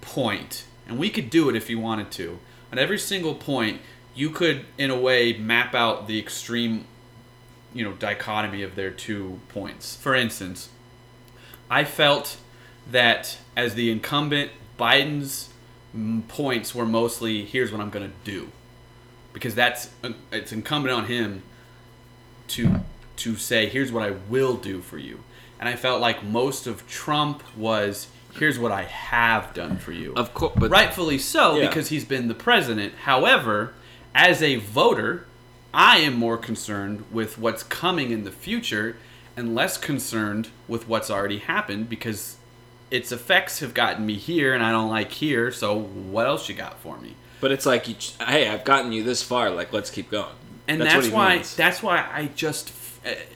point, and we could do it if you wanted to, on every single point, you could, in a way, map out the extreme, you know, dichotomy of their two points. For instance, I felt that as the incumbent, Biden's points were mostly, here's what I'm going to do. Because that's, uh, it's incumbent on him to to say here's what I will do for you. And I felt like most of Trump was here's what I have done for you. of course, but Rightfully so Yeah. because he's been the president. However, as a voter, I am more concerned with what's coming in the future and less concerned with what's already happened because its effects have gotten me here and I don't like here, so what else you got for me? but it's like, you, hey, I've gotten you this far. Like, let's keep going. and what that's, why means. that's why I just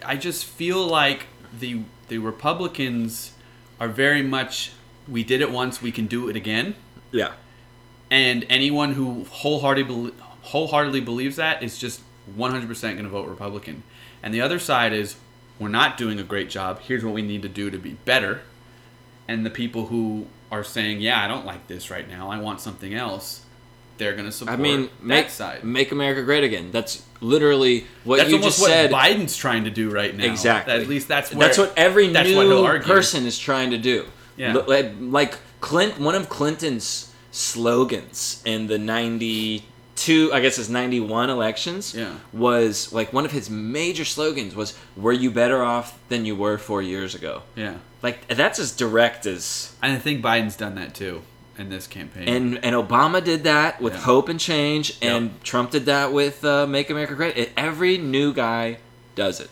I just feel like the the Republicans are very much we did it once we can do it again yeah. and anyone who wholeheartedly wholeheartedly believes that is just 100% going to vote Republican and the other side is we're not doing a great job here's what we need to do to be better and the people who are saying yeah I don't like this right now I want something else they're going to support I mean, that make side make America great again. That's literally what that's you just said. Biden's trying to do right now. Exactly. At least that's where, that's what every that's new argue. person is trying to do. Yeah. Like, like Clint, one of Clinton's slogans in the '92, I guess it's '91 elections, Yeah. was like one of his major slogans was "Were you better off than you were four years ago?" Yeah, Like that's as direct as. and I think Biden's done that too in this campaign. And and Obama did that with Yeah. Hope and Change, and Yep. Trump did that with uh, Make America Great. It, every new guy does it.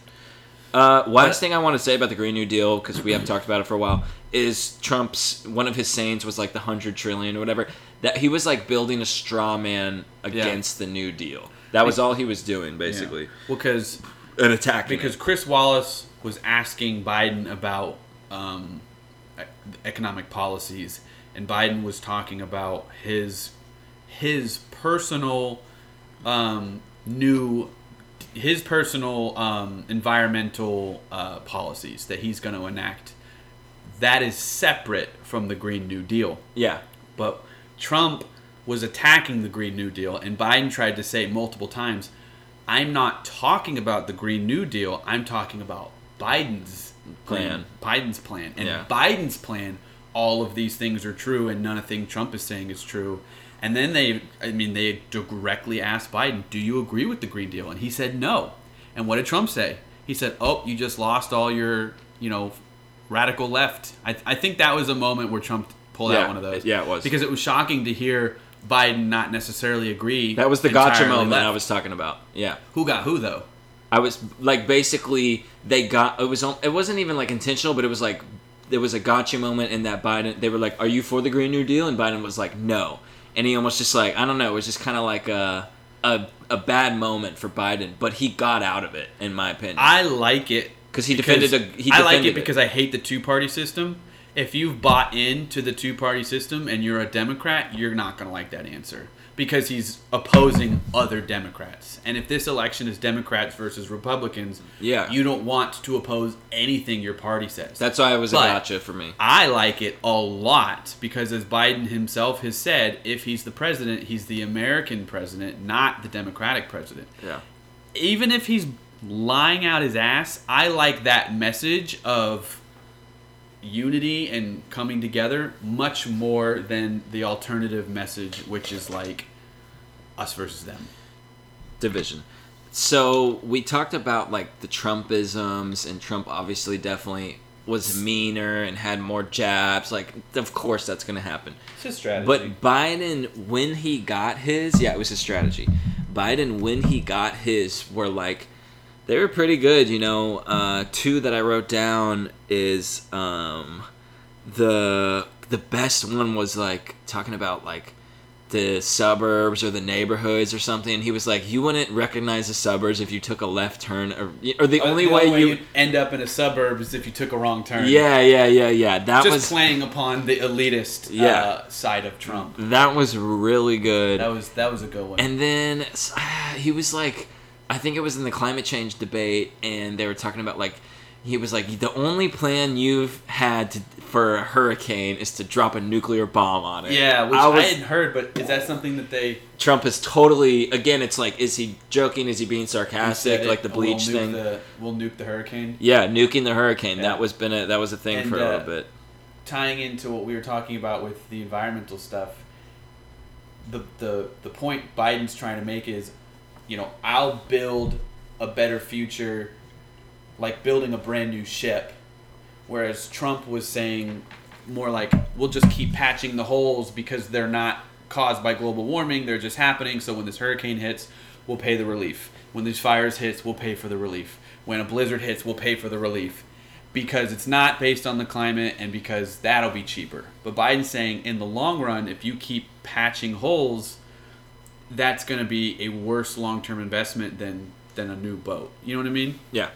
Uh, last thing I want to say about the Green New Deal, because we haven't talked about it for a while, is Trump's one of his sayings was like the hundred trillion or whatever. That he was like building a straw man against the New Deal. That was all he was doing, basically, well, because an attack. because Chris Wallace was asking Biden about um, economic policies, and Biden was talking about his his personal um, new his personal um, environmental uh, policies that he's going to enact that is separate from the Green New Deal. Yeah. But Trump was attacking the Green New Deal, and Biden tried to say multiple times, I'm not talking about the Green New Deal, I'm talking about Biden's Plan. Biden's plan. And Yeah. Biden's plan, all of these things are true, and none of thing Trump is saying is true. And then they, I mean, they directly asked Biden, Do you agree with the Green Deal? And he said no. And what did Trump say? He said, Oh, you just lost all your, you know, radical left. I, I think that was a moment where Trump pulled Yeah, out one of those. yeah, it was. Because it was shocking to hear Biden not necessarily agree. That was the gotcha moment left. I was talking about. Yeah. Who got who, though? I was like basically they got it was it wasn't even like intentional, but it was like there was a gotcha moment in that Biden they were like, "Are you for the Green New Deal?" and Biden was like, "No," and he almost just like I don't know, it was just kind of like a a a bad moment for Biden, but he got out of it in my opinion I like it 'Cause he because- defended a- he defended I like it it. because I hate the two party system. If you've bought into the two party system and you're a Democrat, you're not going to like that answer because he's opposing other Democrats. And if this election is Democrats versus Republicans, Yeah. you don't want to oppose anything your party says. That's why it was a gotcha for me. I like it a lot because, as Biden himself has said, if he's the president, he's the American president, not the Democratic president. Yeah. Even if he's lying out his ass, I like that message of unity and coming together much more than the alternative message, which is like us versus them. division. So we talked about like the Trumpisms, and Trump obviously definitely was meaner and had more jabs. Like, of course, that's going to happen. It's his strategy. But Biden, when he got his, yeah, it was his strategy. Biden, when he got his, were like, they were pretty good. You know, uh, two that I wrote down is um, the the best one was like talking about like the suburbs or the neighborhoods or something. He was like, you wouldn't recognize the suburbs if you took a left turn, or, or the Uh, only the way only you. end up in a suburb is if you took a wrong turn. Yeah, yeah, yeah, yeah. That just was playing upon the elitist Yeah. uh, side of Trump. that was really good. That was that was a good one. And then [SIGHS] he was like, I think it was in the climate change debate, and they were talking about like, he was like, the only plan you've had to, for a hurricane is to drop a nuclear bomb on it. yeah, which I I, hadn't heard, but is that something that they Trump is totally again. It's like, is he joking? Is he being sarcastic? said Like the it, we'll bleach thing. The, we'll nuke the hurricane. yeah, nuking the hurricane. Yeah. That was been a that was a thing And, for a uh, little bit. tying into what we were talking about with the environmental stuff, the the the point Biden's trying to make is, you know, I'll build a better future, like building a brand new ship, whereas Trump was saying more like we'll just keep patching the holes because they're not caused by global warming; they're just happening. So when this hurricane hits, we'll pay the relief. When these fires hits, we'll pay for the relief. When a blizzard hits, we'll pay for the relief because it's not based on the climate and because that'll be cheaper. But Biden's saying in the long run, if you keep patching holes, that's going to be a worse long-term investment than than a new boat. You know what I mean? Yeah.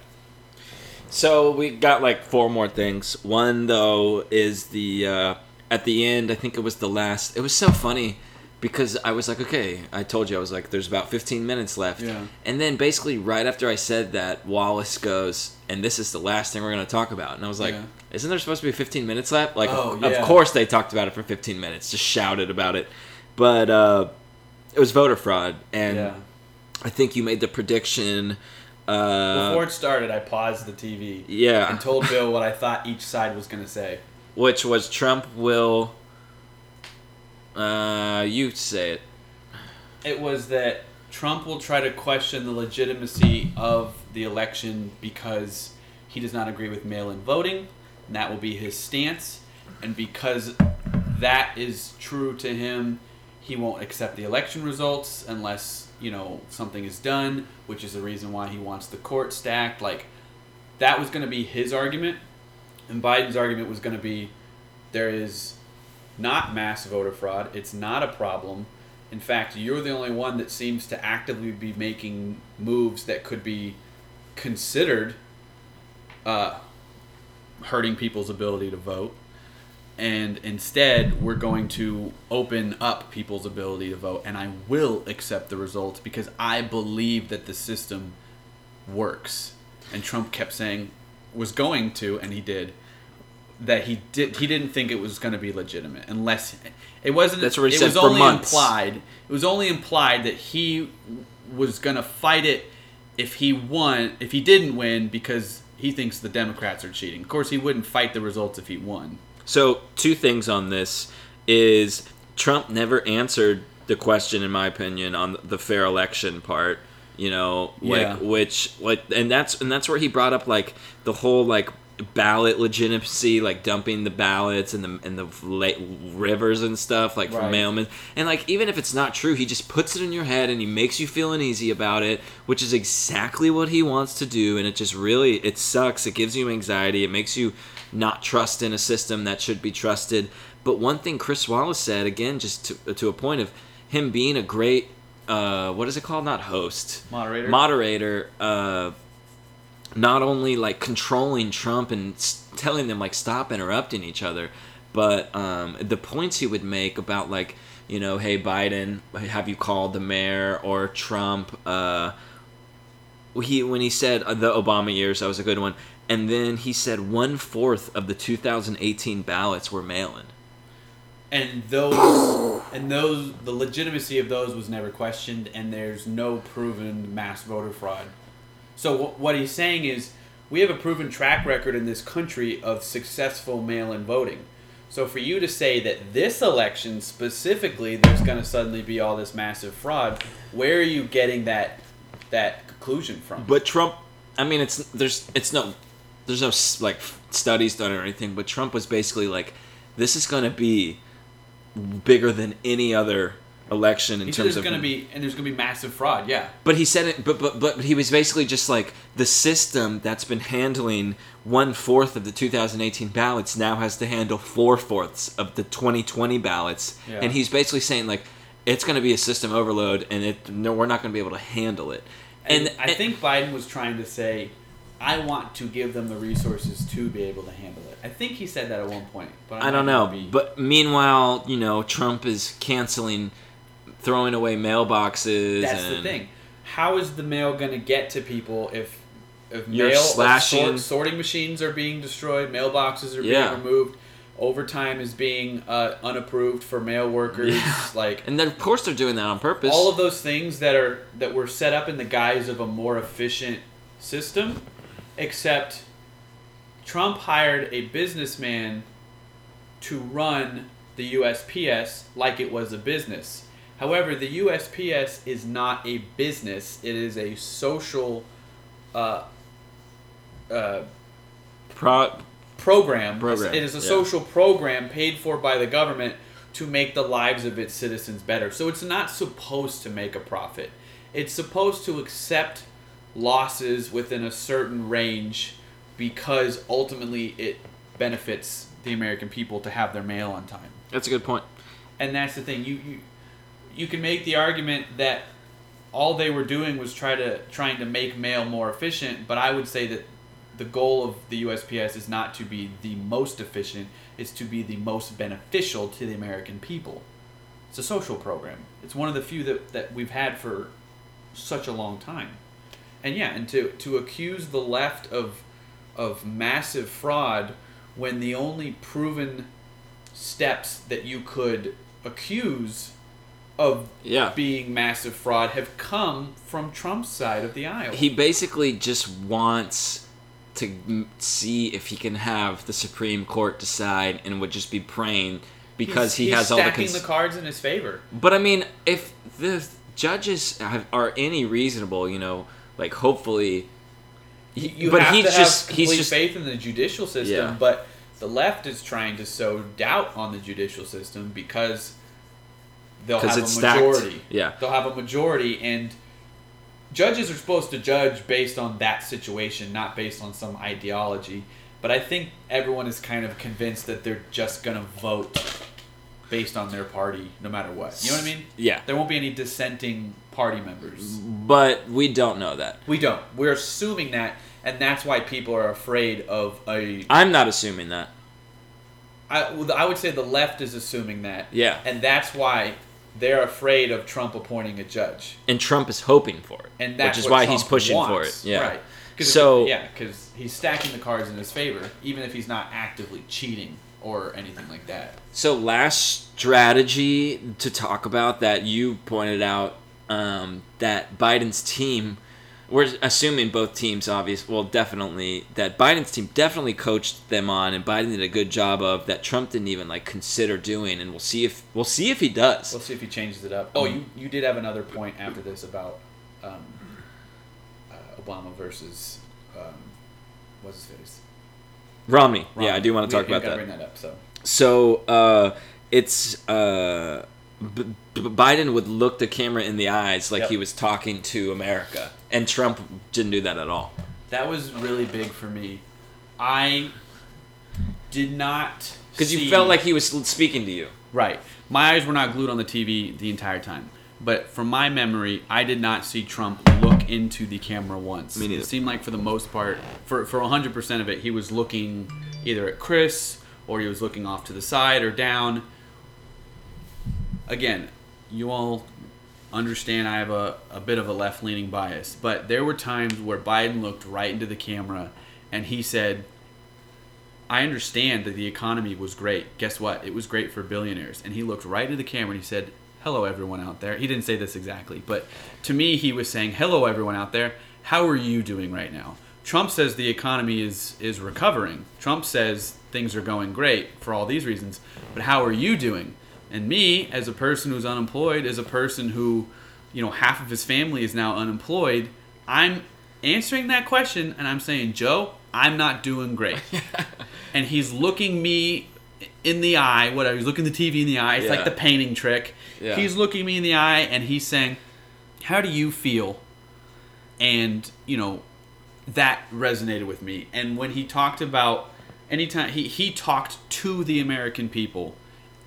So we got like four more things. One though is the uh, at the end. I think it was the last. It was so funny because I was like, okay, I told you I was like, there's about 15 minutes left. Yeah. And then basically right after I said that, Wallace goes, and this is the last thing we're gonna talk about. And I was like, Yeah. isn't there supposed to be 15 minutes left? Like, Oh, of, yeah. of course they talked about it for 15 minutes, just shouted about it. But uh, it was voter fraud, and yeah. I think you made the prediction. Uh, Before it started, I paused the TV yeah. and told Bill what I thought each side was going to say. which was Trump will. Uh, you say it. It was that Trump will try to question the legitimacy of the election because he does not agree with mail-in voting, and that will be his stance. And because that is true to him, he won't accept the election results unless you know something is done, which is the reason why he wants the court stacked. Like that was going to be his argument, and Biden's argument was going to be there is not mass voter fraud. It's not a problem. In fact, you're the only one that seems to actively be making moves that could be considered uh, hurting people's ability to vote. And instead, we're going to open up people's ability to vote. And I will accept the results because I believe that the system works. And Trump kept saying, was going to, and he did. that he did he didn't think it was going to be legitimate unless it wasn't That's what he it said was for only months. implied it was only implied that he was going to fight it if he won if he didn't win because he thinks the democrats are cheating of course he wouldn't fight the results if he won So two things on this is Trump never answered the question, in my opinion, on the fair election part. You know, like Yeah. which like, and that's and that's where he brought up like the whole like ballot legitimacy, like dumping the ballots and the and the rivers and stuff, like Right. mailmen. And like even if it's not true, he just puts it in your head and he makes you feel uneasy about it, which is exactly what he wants to do. And it just really it sucks. It gives you anxiety. It makes you not trust in a system that should be trusted. But one thing Chris Wallace said again, just to to a point of him being a great uh, what is it called? Not host, Moderator? moderator. Uh, not only like controlling Trump and telling them like stop interrupting each other, but um, the points he would make about like you know, hey Biden, have you called the mayor or Trump? Uh, he when he said uh, the Obama years, that was a good one, and then he said one fourth of the 2018 ballots were mail-in. and those and those the legitimacy of those was never questioned and there's no proven mass voter fraud. So wh- what he's saying is we have a proven track record in this country of successful mail-in voting. So for you to say that this election specifically there's going to suddenly be all this massive fraud where are you getting that that conclusion from? But Trump, I mean, it's there's it's no there's no like studies done or anything. But Trump was basically like, this is going to be bigger than any other election in he terms there's of. going to be and there's going to be massive fraud yeah But he said it. But but but he was basically just like the system that's been handling one fourth of the 2018 ballots now has to handle four fourths of the 2020 ballots, Yeah. and he's basically saying like. It's going to be a system overload, and it no, we're not going to be able to handle it. And, And I think Biden was trying to say, I want to give them the resources to be able to handle it. I think he said that at one point. But I don't know. be- But meanwhile, you know, Trump is canceling, throwing away mailboxes. that's and the thing. How is the mail going to get to people if if You're mail slashing- sort, sorting machines are being destroyed, mailboxes are Yeah. being removed, overtime is being uh, unapproved for mail workers, Yeah. [LAUGHS] like And then, of course, they're doing that on purpose. all of those things that are that were set up in the guise of a more efficient system except Trump hired a businessman to run the USPS like it was a business. However, the USPS is not a business; it is a social uh, uh, Pro- program. Program, It is a yeah. social program paid for by the government to make the lives of its citizens better. So it's not supposed to make a profit. It's supposed to accept losses within a certain range because ultimately it benefits the American people to have their mail on time. that's a good point. And that's the thing. You you you can make the argument that all they were doing was try to trying to make mail more efficient, but I would say that the goal of the USPS is not to be the most efficient, it's to be the most beneficial to the American people. It's a social program. It's one of the few that, that we've had for such a long time. And yeah, and to, to accuse the left of of massive fraud when the only proven steps that you could accuse of Yeah. being massive fraud have come from Trump's side of the aisle. He basically just wants to see if he can have the Supreme Court decide and would just be praying because He's- he he's has all the. Cons- the cards in his favor. But I mean, if the judges have, are any reasonable, you know, like hopefully. You, you but have he's to have just complete he's just faith in the judicial system, Yeah. but the left is trying to sow doubt on the judicial system because they'll have a stacked. majority. Yeah. they'll have a majority, and judges are supposed to judge based on that situation, not based on some ideology. But I think everyone is kind of convinced that they're just gonna vote based on their party, no matter what. You know what I mean? Yeah. There won't be any dissenting party members. But we don't know that. We don't. We're assuming that, and that's why people are afraid of a. I'm not assuming that. I, I would say the left is assuming that. Yeah. And that's why they're afraid of Trump appointing a judge. And Trump is hoping for it. And that's which is why Trump he's pushing wants. for it. Yeah. Right. 'Cause So- yeah, because he's stacking the cards in his favor, even if he's not actively cheating or anything like that. So last strategy to talk about that you pointed out um, that Biden's team, we're assuming both teams, obvious, well, definitely that Biden's team definitely coached them on, and Biden did a good job of that. Trump didn't even like consider doing, and we'll see if we'll see if he does. We'll see if he changes it up. Oh, you you did have another point after this about um, uh, Obama versus um, what's his face? Romney, yeah, I do want to talk we about that. Bring that up. So So uh, it's uh, B- B- Biden would look the camera in the eyes like Yep. he was talking to America, and Trump didn't do that at all. that was really big for me. I did not Because you felt like he was speaking to you. Right. My eyes were not glued on the TV the entire time. But from my memory, I did not see Trump look into the camera once. Me neither. It seemed like for the most part, for for 100% of it, he was looking either at Chris or he was looking off to the side or down. Again, you all understand I have a, a bit of a left leaning bias, but there were times where Biden looked right into the camera and he said, I understand that the economy was great. Guess what? It was great for billionaires. And he looked right into the camera and he said, Hello, everyone out there. He didn't say this exactly, but to me, he was saying, Hello, everyone out there. How are you doing right now? Trump says the economy is, is recovering. Trump says things are going great for all these reasons. But how are you doing? And me, as a person who's unemployed, as a person who, you know, half of his family is now unemployed, I'm answering that question and I'm saying, Joe, I'm not doing great [LAUGHS] and he's looking me in the eye. Whatever, he's looking the TV in the eye. It's Yeah. like the painting trick. Yeah. He's looking me in the eye, and he's saying, "How do you feel?" And you know, that resonated with me. And when he talked about anytime he he talked to the American people,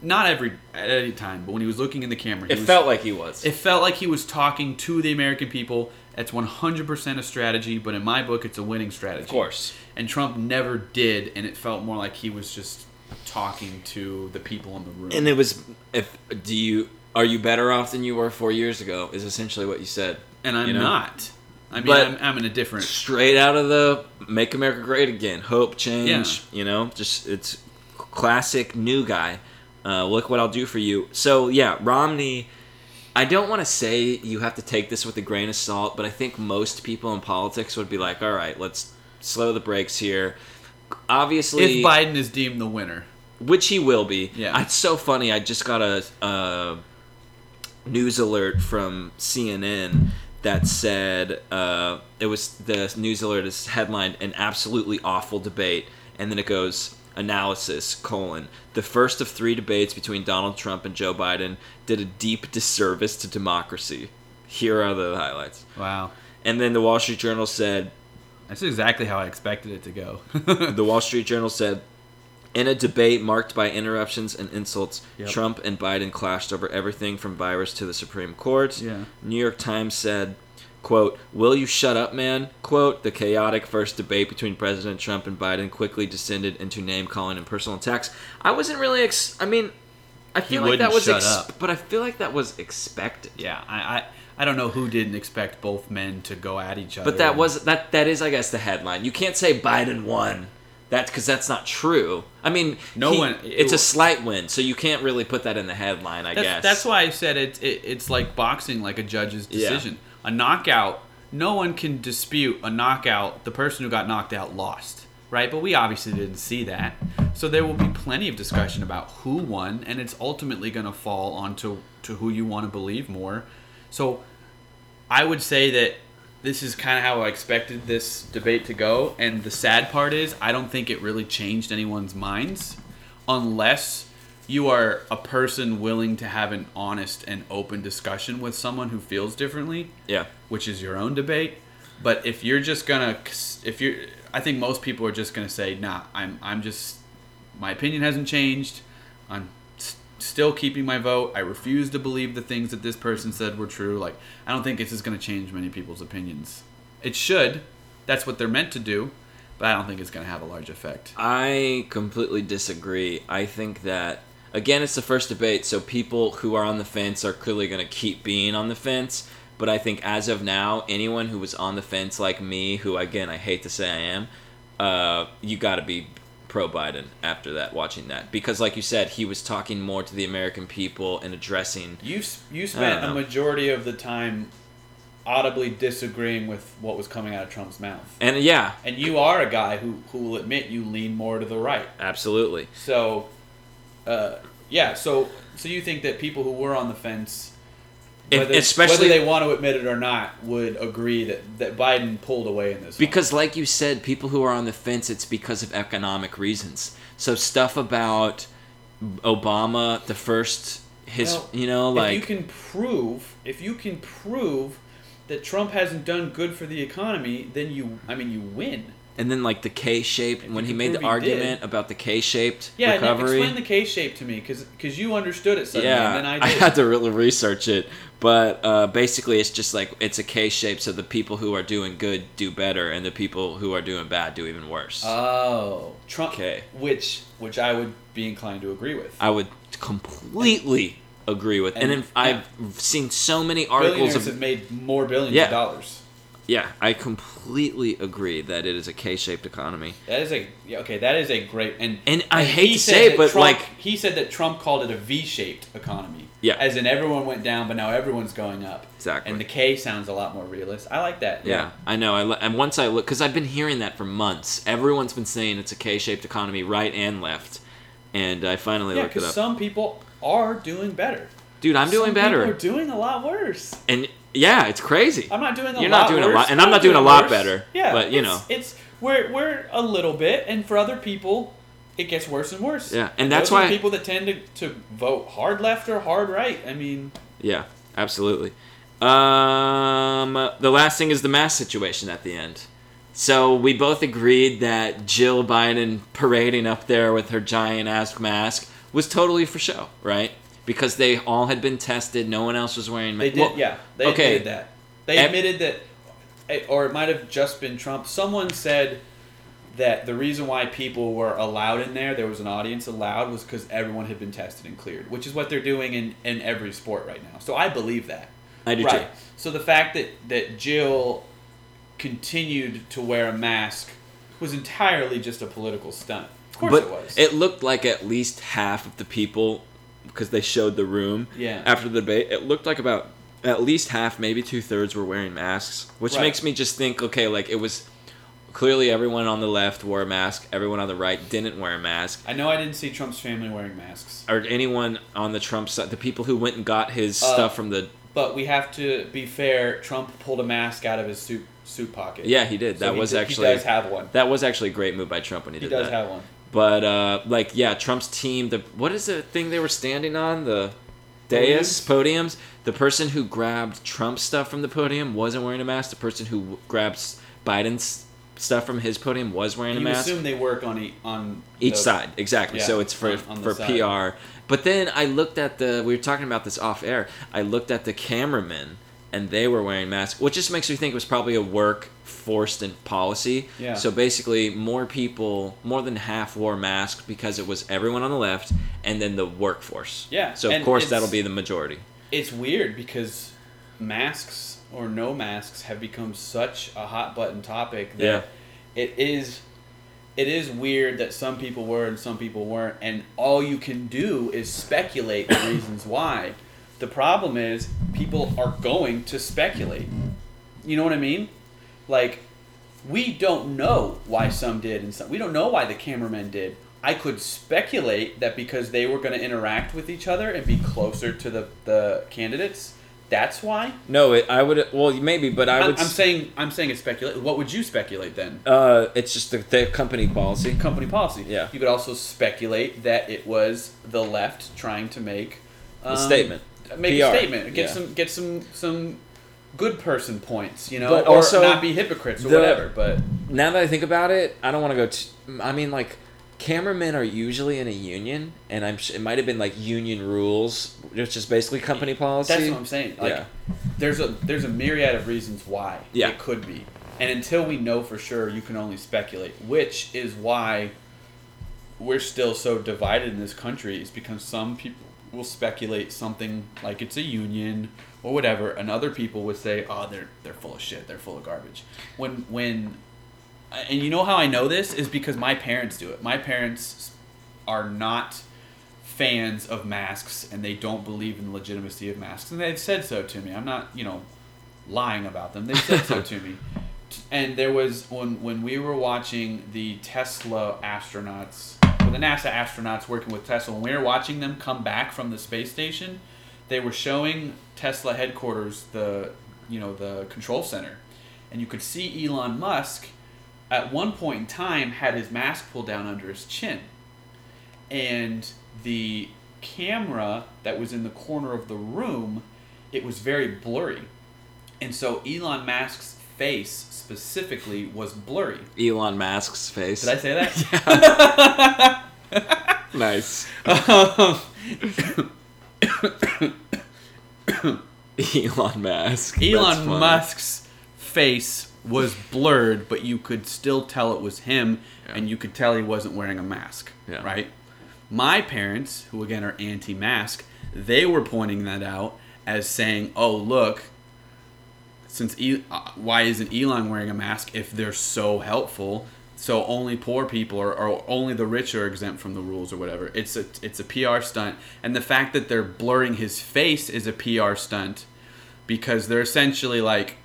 not every at any time, but when he was looking in the camera, he It was, felt like he was. it felt like he was talking to the American people. That's 100% a strategy, but in my book, it's a winning strategy. Of course. And Trump never did, and it felt more like he was just talking to the people in the room. and it was if do you are you better off than you were four years ago? Is essentially what you said. And I'm you know? not. I mean, But- I'm, I'm in a different. Straight out of the "Make America Great Again," hope, change. Yeah. You know, just it's classic new guy. Uh, look what I'll do for you. So yeah, Romney. I don't want to say you have to take this with a grain of salt, but I think most people in politics would be like, "All right, let's slow the brakes here." Obviously, If Biden is deemed the winner, which he will be. Yeah. It's so funny. I just got a, a news alert from CNN that said uh, it was the news alert is headlined an absolutely awful debate, and then it goes analysis colon the first of three debates between Donald Trump and Joe Biden did a deep disservice to democracy. Here are the highlights. wow, And then the Wall Street Journal said that's exactly how I expected it to go. [LAUGHS] the Wall Street Journal said, in a debate marked by interruptions and insults, Yep. Trump and Biden clashed over everything from virus to the Supreme Court. Yeah. New York Times said, quote, Will you shut up, man? Quote, the chaotic first debate between President Trump and Biden quickly descended into name calling and personal attacks. I wasn't really ex I mean I feel like that was ex- but I feel like that was expected. yeah, I, I I don't know who didn't expect both men to go at each other. But that was that that is I guess the headline. You can't say Biden won. That because that's not true. I mean, No he- one- It's it- a slight win, so you can't really put that in the headline. I That's, guess that's why I said it, it. It's like boxing, like a judge's Yeah. decision. A knockout, no one can dispute a knockout. The person who got knocked out lost, right? But we obviously didn't see that. So there will be plenty of discussion about who won, and it's ultimately going to fall onto to who you want to believe more. So I would say that this is kind of how I expected this debate to go. And the sad part is, I don't think it really changed anyone's minds unless you are a person willing to have an honest and open discussion with someone who feels differently, yeah. which is your own debate. But if you're just gonna, if you're, I think most people are just gonna say, nah, I'm, I'm just, my opinion hasn't changed. I'm still keeping my vote. I refuse to believe the things that this person said were true. Like, I don't think this is gonna change many people's opinions. It should. That's what they're meant to do. But I don't think it's gonna have a large effect. I completely disagree. I think that again, it's the first debate, so people who are on the fence are clearly going to keep being on the fence. But I think as of now, anyone who was on the fence like me, who again I hate to say I am, uh, you got to be pro Biden after that, watching that, because like you said, he was talking more to the American people and addressing. You you spent a majority of the time audibly disagreeing with what was coming out of Trump's mouth. And yeah, And you are a guy who, who will admit you lean more to the right. absolutely. So, uh, yeah. So, so you think that people who were on the fence, If- whether, especially- whether they want to admit it or not, would agree that, that Biden pulled away in this. one. Because, like you said, people who are on the fence, it's because of economic reasons. So stuff about Obama, the first, his, Well, you know, if like you can prove, if you can prove that Trump hasn't done good for the economy, then you, I mean, you win. And then like the K-shaped when he made the he did. argument about the K-shaped Yeah, Nick, recovery. explain the K shape to me, because you understood it suddenly, yeah, and then I, [LAUGHS] I had to really research it, but uh, basically it's just like it's a K-shape, so the people who are doing good do better, and the people who are doing bad do even worse. Oh, Trump. Okay. Which, which I would be inclined to agree with. I would completely agree with, and, And- I've seen so many articles Billionaires of have made more billions Yeah. of dollars. Yeah, I completely agree that it is a K-shaped economy. That is a yeah, okay. That is a great and And I hate to say it, but, Trump- like- he said that Trump called it a V-shaped economy. Yeah. as in everyone went down, but now everyone's going up. Exactly. And the K sounds a lot more realist. I like that. Yeah, I know. I lo- and once I look, because I've been hearing that for months. Everyone's been saying it's a K-shaped economy, right and left, and I finally yeah. looked it up. some people are doing better. Dude, I'm doing better, People are doing a lot worse. and yeah, it's crazy. I'm not doing a You're lot not doing a lot- and I'm not doing a lot better, Yeah, but, you it's- know. it's we're we're a little bit, and for other people, it gets worse and worse. Yeah, and that's why- people that tend to, to vote hard left or hard right. I mean, Yeah, absolutely. Um, the last thing is the mask situation at the end. So we both agreed that Jill Biden parading up there with her giant ass mask was totally for show, right? Because they all had been tested, no one else was wearing they masks. did. yeah, they okay. admitted that. They admitted that, or it might have just been Trump. Someone said that the reason why people were allowed in there, there was an audience allowed, was because everyone had been tested and cleared, which is what they're doing in, in every sport right now. So I believe that. I do right. too. So the fact that, that Jill continued to wear a mask was entirely just a political stunt. Of course but it was. It looked like at least half of the people, because they showed the room Yeah. after the debate, it looked like about at least half, maybe two thirds, were wearing masks, which Right. makes me just think, okay, like it was clearly everyone on the left wore a mask, everyone on the right didn't wear a mask, I know I didn't see Trump's family wearing masks, or anyone on the Trump side, the people who went and got his Uh, stuff from the. but we have to be fair. Trump pulled a mask out of his suit suit pocket. Yeah, he did. So That he was d- actually he does have one. that was actually a great move by Trump when he, He did that. He does that. have one. But uh, like, yeah, Trump's team. The what is the thing they were standing on? The dais podiums. The person who grabbed Trump's stuff from the podium wasn't wearing a mask. The person who grabs Biden's stuff from his podium was wearing a You mask. assume they work on e- on Each side, exactly. Yeah, so it's for on- on for side. PR. But then I looked at the. We were talking about this off air. I looked at the cameramen, and they were wearing masks, which just makes me think it was probably a work forced in policy. Yeah. So basically, more people, more than half wore masks because it was everyone on the left, and then the workforce. Yeah, So of and course that'll be the majority. It's weird because masks or no masks have become such a hot button topic that Yeah. it is it is weird that some people were and some people weren't and all you can do is speculate the reasons why. The problem is people are going to speculate. You know what I mean? Like we don't know why some did and some we don't know why the cameramen did. I could speculate that because they were going to interact with each other and be closer to the, the candidates, that's why. No, it, I would. Well, maybe, but I I'm, would. I'm s- saying I'm saying it's speculate. What would you speculate then? uh, it's just the, the company policy. Company policy. Yeah. You could also speculate that it was the left trying to make A um, statement. Make PR. a statement. Get Yeah. some get some some good person points. You know, But or also not be hypocrites or the- whatever. But now that I think about it, I don't want to go. T- I mean, like, cameramen are usually in a union, and I'm. Sh- it might have been like union rules, which is basically company policy. That's what I'm saying. Like, Yeah. there's a there's a myriad of reasons why Yeah. it could be, and until we know for sure, you can only speculate. Which is why we're still so divided in this country. Is because some people will speculate something like it's a union or whatever, and other people would say, "Oh, they're they're full of shit. They're full of garbage." When when and you know how I know this is because my parents do it. My parents are not fans of masks and they don't believe in the legitimacy of masks and they've said so to me. I'm not, you know, lying about them. They said so to me. [LAUGHS] And there was when when we were watching the Tesla astronauts, the NASA astronauts working with Tesla, when we were watching them come back from the space station, they were showing Tesla headquarters the you know the control center, and you could see Elon Musk at one point in time had his mask pulled down under his chin, and the camera that was in the corner of the room, it was very blurry, and so Elon Musk's face specifically was blurry. Elon Musk's face. Did I say that? [LAUGHS] nice. Um, [COUGHS] Elon Musk. Elon. Musk's face was blurred, but you could still tell it was him, Yeah. and you could tell he wasn't wearing a mask. Yeah. Right? My parents, who again are anti mask, they were pointing that out as saying, oh, look, since e- uh, why isn't Elon wearing a mask if they're so helpful? So only poor people or, or only the rich are exempt from the rules or whatever. It's a it's a PR stunt, and the fact that they're blurring his face is a PR stunt because they're essentially like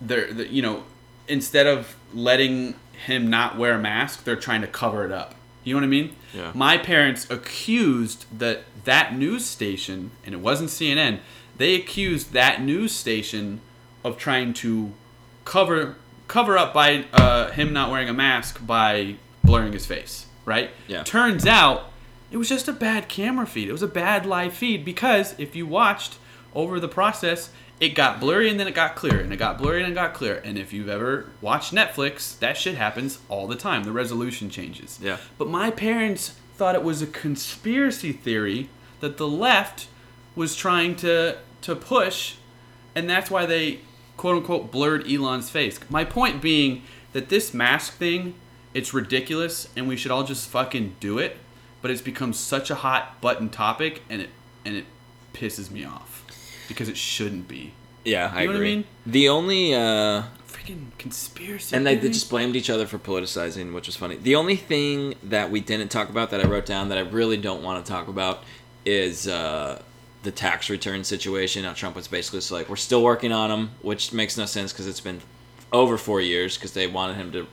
they're, they you know instead of letting him not wear a mask, they're trying to cover it up. You know what I mean? Yeah. My parents accused that that news station, and it wasn't CNN. They accused that news station of trying to cover cover up by uh, him not wearing a mask by blurring his face. Right? Yeah. Turns out it was just a bad camera feed. It was a bad live feed because if you watched over the process, it got blurry and then it got clear and it got blurry and it got clear. And if you've ever watched Netflix, that shit happens all the time. The resolution changes. Yeah. But my parents thought it was a conspiracy theory that the left was trying to to push and that's why they quote unquote blurred Elon's face. My point being that this mask thing, it's ridiculous and we should all just fucking do it, but it's become such a hot button topic and it and it pisses me off because it shouldn't be. Yeah, I You know what I agree. mean? The only uh Freaking conspiracy. and they, they just blamed each other for politicizing, which was funny. The only thing that we didn't talk about that I wrote down that I really don't want to talk about is uh, the tax return situation. Now Trump was basically just like, "We're still working on them," which makes no sense because it's been over four years because they wanted him to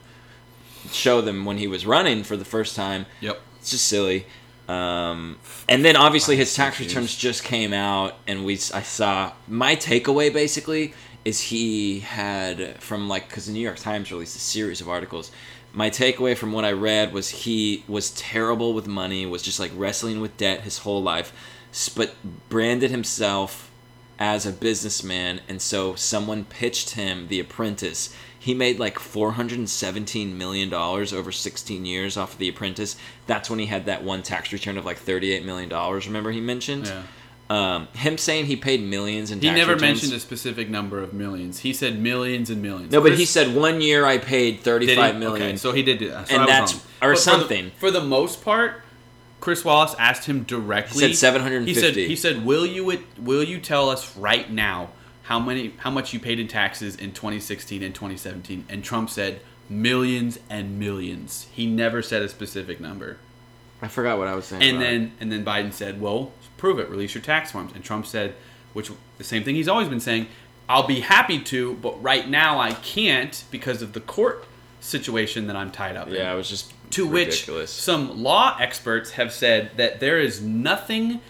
show them when he was running for the first time. Yep. It's just silly. Um, and then obviously his tax returns just came out, and we I saw my takeaway basically is he had from like because the New York Times released a series of articles. My takeaway from what I read was he was terrible with money, was just like wrestling with debt his whole life, but branded himself as a businessman, and so someone pitched him The Apprentice. He made like four hundred and seventeen million dollars over sixteen years off of The Apprentice. That's when he had that one tax return of like thirty-eight million dollars. Remember he mentioned? Yeah. Um, him saying he paid millions in He never returns. mentioned a specific number of millions. He said millions and millions. No, but he said one year I paid thirty-five million. Okay, so he did do that. So And that's- wrong. or But for the- something. For the, most part, Chris Wallace asked him directly. He said 750. He said, he said, "Will you it, will you tell us right now how many how much you paid in taxes in 2016 and 2017?" And Trump said millions and millions. He never said a specific number. I forgot what I was saying. And about it. then and then Biden said, "Well, prove it. Release your tax forms." And Trump said, which the same thing he's always been saying, "I'll be happy to, but right now I can't because of the court situation that I'm tied up in." yeah, I was just to ridiculous. which some law experts have said that there is nothing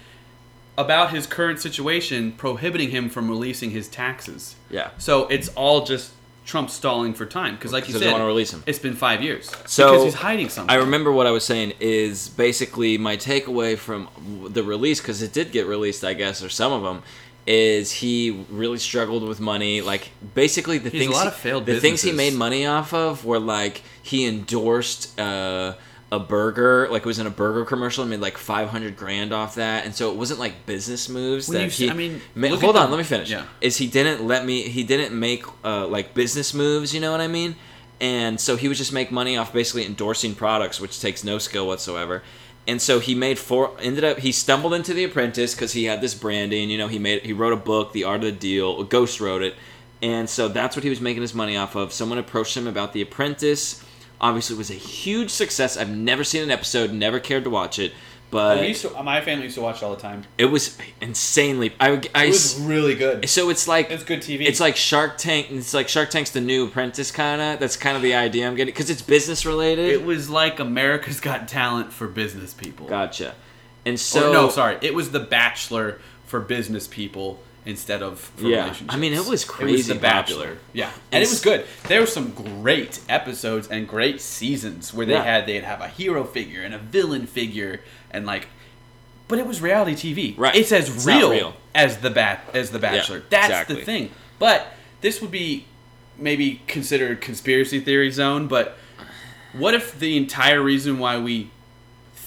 about his current situation prohibiting him from releasing his taxes. Yeah. So it's all just Trump stalling for time because, like you Because they don't wanna release him. It's been five years. So because he's hiding something. I remember what I was saying is basically my takeaway from the release because it did get released, I guess, or some of them. Is he really struggled with money? Like basically the He has a things he- the things he made money off of were like he endorsed uh, a burger, like it was in a burger commercial and made like five hundred grand off that, and so it wasn't like business moves that he. I mean, ma- hold on, the- let me finish. yeah. Is he didn't let me? He didn't make uh, like business moves. You know what I mean? And so he would just make money off basically endorsing products, which takes no skill whatsoever. And so he made four. Ended up he stumbled into The Apprentice because he had this branding. You know, he made he wrote a book, The Art of the Deal. Ghost wrote it, and so that's what he was making his money off of. Someone approached him about The Apprentice. Obviously, was a huge success. I've never seen an episode, never cared to watch it, but We used to, my family used to watch it all the time. it was insanely. I, I It was really good. so it's like It's good TV. it's like Shark Tank. It's like Shark Tank's the new Apprentice, kind of. That's kind of the idea I'm getting because it's business related. It was like America's Got Talent for business people. Gotcha. And Or so no, sorry, it was The Bachelor for business people instead of for Yeah. relationships. I mean, it was It crazy was The popular. Bachelor. Yeah, And and it was good. There were some great episodes and great seasons where they Yeah. had they'd have a hero figure and a villain figure and like. But it was reality TV. Right. It's as It's real, real. as the bat as the Bachelor. That's exactly. the thing. But this would be maybe considered conspiracy theory zone. But what if the entire reason why we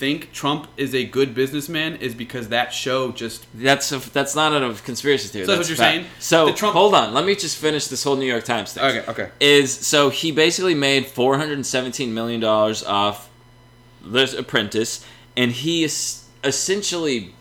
think Trump is a good businessman is because that show just that's a, that's not a conspiracy theory. So that's what you're fact. saying? So The Trump- hold on, let me just finish this whole New York Times thing. Okay, okay. Is so he basically made four hundred and seventeen million dollars off this Apprentice, and he is essentially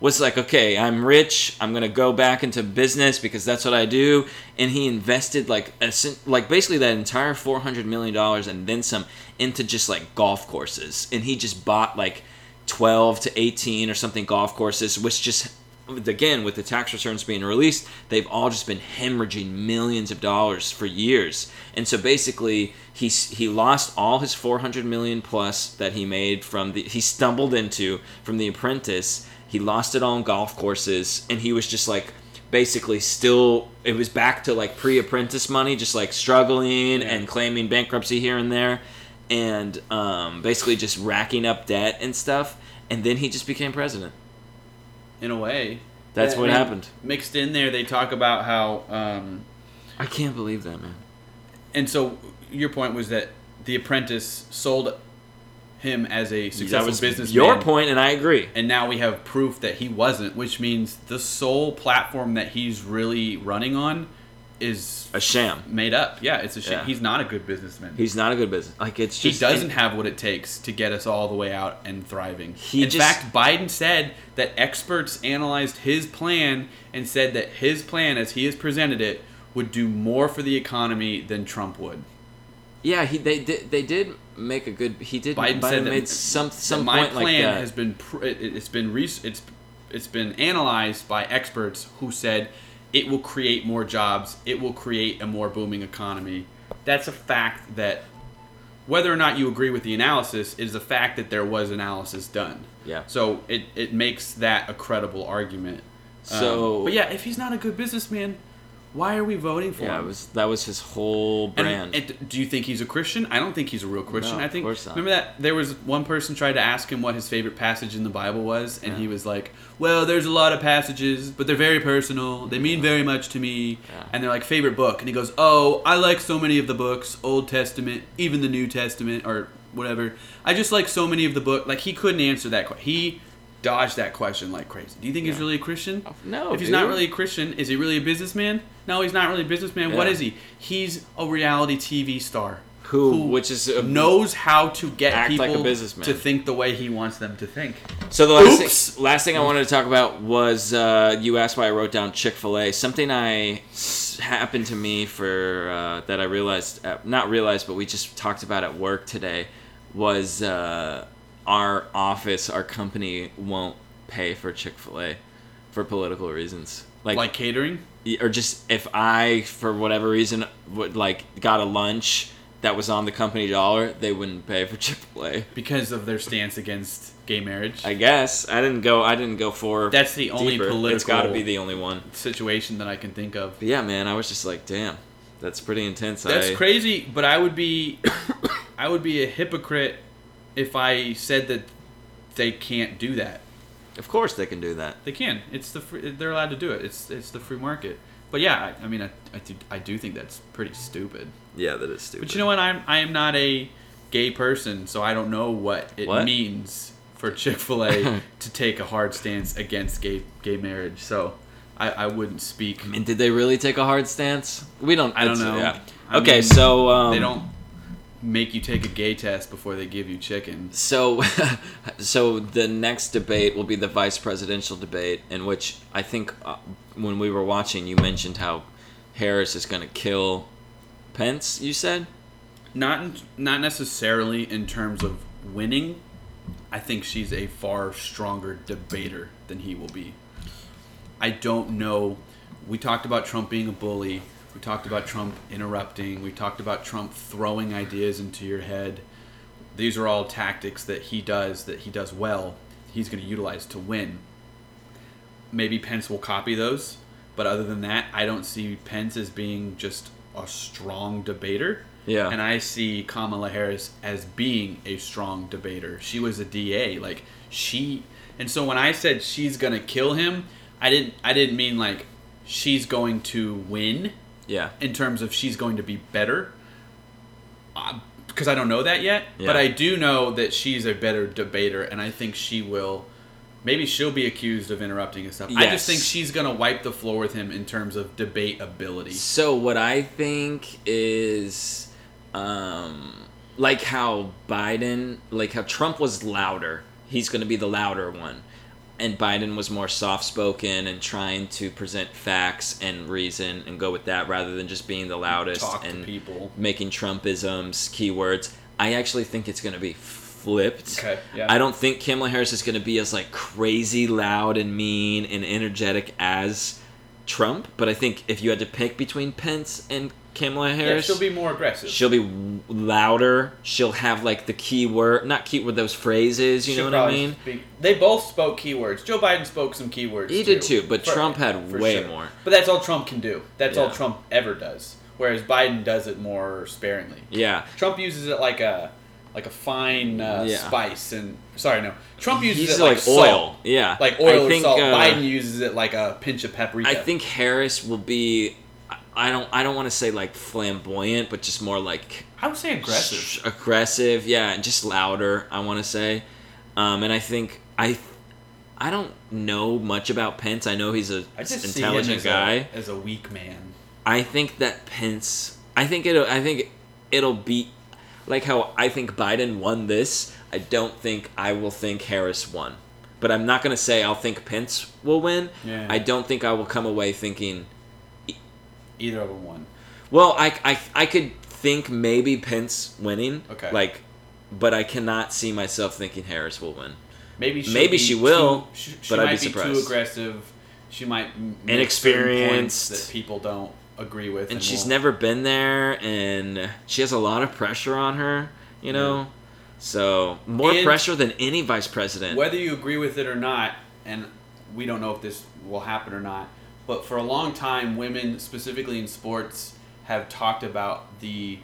was like, okay, I'm rich. I'm gonna go back into business because that's what I do. And he invested like a, like basically that entire four hundred million dollars and then some into just like golf courses. And he just bought like twelve to eighteen or something golf courses, which just again with the tax returns being released, they've all just been hemorrhaging millions of dollars for years. And so basically, he's he lost all his 400 million plus that he made from the he stumbled into from The Apprentice. He lost it all on golf courses, and he was just like basically still it was back to like pre-apprentice money just like struggling and claiming bankruptcy here and there and um, basically just racking up debt and stuff and then he just became president in a way. That's I what happened. Mixed in there, they talk about how, um, i can't believe that man and so your point was that The Apprentice sold him as a successful was businessman. your point and i agree and now we have proof that he wasn't, which means the sole platform that he's really running on is a sham made up. Yeah, it's a shame. Yeah. He's not a good businessman. he's not a good business like it's just, he doesn't have what it takes to get us all the way out and thriving. He In just- fact, Biden said that experts analyzed his plan and said that his plan, as he has presented it, would do more for the economy than Trump would. yeah he they did they did make a good he did Biden, said that made some that some my point plan like that has been pr- it, it's been re- it's it's been analyzed by experts who said it will create more jobs, it will create a more booming economy. That's a fact that whether or not you agree with the analysis is the fact that there was analysis done. Yeah. So it, it makes that a credible argument. Um, So- but yeah, if he's not a good businessman, why are we voting for yeah him? it was that was his whole brand And, do you think he's a Christian? I don't think he's a real Christian. No, I of think. course not. Remember that there was one person tried to ask him what his favorite passage in the Bible was, and Yeah. he was like, "Well, there's a lot of passages, but they're very personal. They mean very much to me." Yeah. And they're like favorite book, and he goes, "Oh, I like so many of the books, Old Testament, even the New Testament, or whatever. I just like so many of the book." Like he couldn't answer that. que- He dodged that question like crazy. Do you think he's really a Christian? no, If he's not really a Christian, is he really a businessman? No, he's not really a businessman. What Yeah. is he? He's a reality TV star Who- which is a- knows how to get Act like a people businessman. to think the way he wants them to think. So the last thing, last thing I wanted to talk about was uh, you asked why I wrote down Chick Fil A. Something I s- happened to me for uh, that I realized, uh, not realized, but we just talked about at work today was uh, our office, our company won't pay for Chick Fil A for political reasons. Like, Like catering. Or just if I, for whatever reason, would like got a lunch that was on the company dollar, they wouldn't pay for [LAUGHS] Chick Fil A. because of their stance against gay marriage. I guess I didn't go. I didn't go for. That's the only deeper. It's got to be the only one. situation that I can think of. But yeah, man, I was just like, damn, that's pretty intense. That's I, crazy, but I would be [COUGHS] I would be a hypocrite if I said that they can't do that. Of course, they can do that. They can. It's the free, they're allowed to do it. It's it's the free market. But yeah, I, I mean, I, I, do, I do think that's pretty stupid. Yeah, that is stupid. But you know what? I'm I am not a gay person, so I don't know what it What? means for [LAUGHS] Chick Fil A to take a hard stance against gay gay marriage. So I, I wouldn't speak. I mean, did they really take a hard stance? We don't. I don't it's- know. Yeah. I okay, mean, so um, they don't. Make you take a gay test before they give you chicken. So, [LAUGHS] so the next debate will be the vice presidential debate, in which I think uh, when we were watching, you mentioned how Harris is going to kill Pence. You said, Not in, not necessarily in terms of winning. I think she's a far stronger debater than he will be. I don't know. We talked about Trump being a bully. We talked about Trump interrupting. We talked about Trump throwing ideas into your head. These are all tactics that he does that he does well. He's going to utilize to win. Maybe Pence will copy those, but other than that, I don't see Pence as being just a strong debater. Yeah. And I see Kamala Harris as being a strong debater. She was a DA, like she and so when I said she's going to kill him, I didn't I didn't mean like she's going to win yeah, in terms of she's going to be better. Because I don't know that yet, but I do know that she's a better debater, and I think she will. Maybe she'll be accused of interrupting and stuff. I just think she's gonna wipe the floor with him in terms of debate ability. So what I think is, um, like how Biden, like how Trump was louder. He's going to be the louder one, and Biden was more soft spoken and trying to present facts and reason and go with that rather than just being the loudest Talk and people. making Trumpisms keywords. I actually think it's going to be flipped. Okay, yeah. I don't think Kamala Harris is going to be as like crazy loud and mean and energetic as Trump, but I think if you had to pick between Pence and Kamala Harris, Yeah, she'll be more aggressive. she'll be louder. She'll have like the keyword, not keyword, those phrases. You She'll know what I mean? speak- they both spoke keywords. Joe Biden spoke some keywords. He did too, but Trump had way more. But that's all Trump can do. That's all Trump ever does. Whereas Biden does it more sparingly. Yeah. Trump uses it like a like a fine uh, Yeah. spice, and sorry, no. Trump uses it like, like salt. oil. Yeah. like oil I or salt. uh, Biden uses it like a pinch of paprika. I think Harris will be. I- don't. I don't want to say like flamboyant, but just more like I would say aggressive. sh- aggressive, yeah, and just louder. I want to say, um, and I think I, I don't know much about Pence. I know he's a I just intelligent see him as guy. A, as a weak man. I think that Pence. I think it'll. I think it'll be like how I think Biden won this. I don't think I will think Harris won. But I'm not gonna say I'll think Pence will win. Yeah. I don't think I will come away thinking. Either of them won. Well, I, I, I could think maybe Pence winning. Okay. Like, but I cannot see myself thinking Harris will win. Maybe she'll Maybe she will, too- she, she but I'd might be be, too aggressive. She might Inexperienced. that people don't agree with, And she's won't- never been there, and she has a lot of pressure on her. You know, so more And- pressure than any vice president. whether you agree with it or not, and we don't know if this will happen or not, but for a long time, women, specifically in sports, have talked about the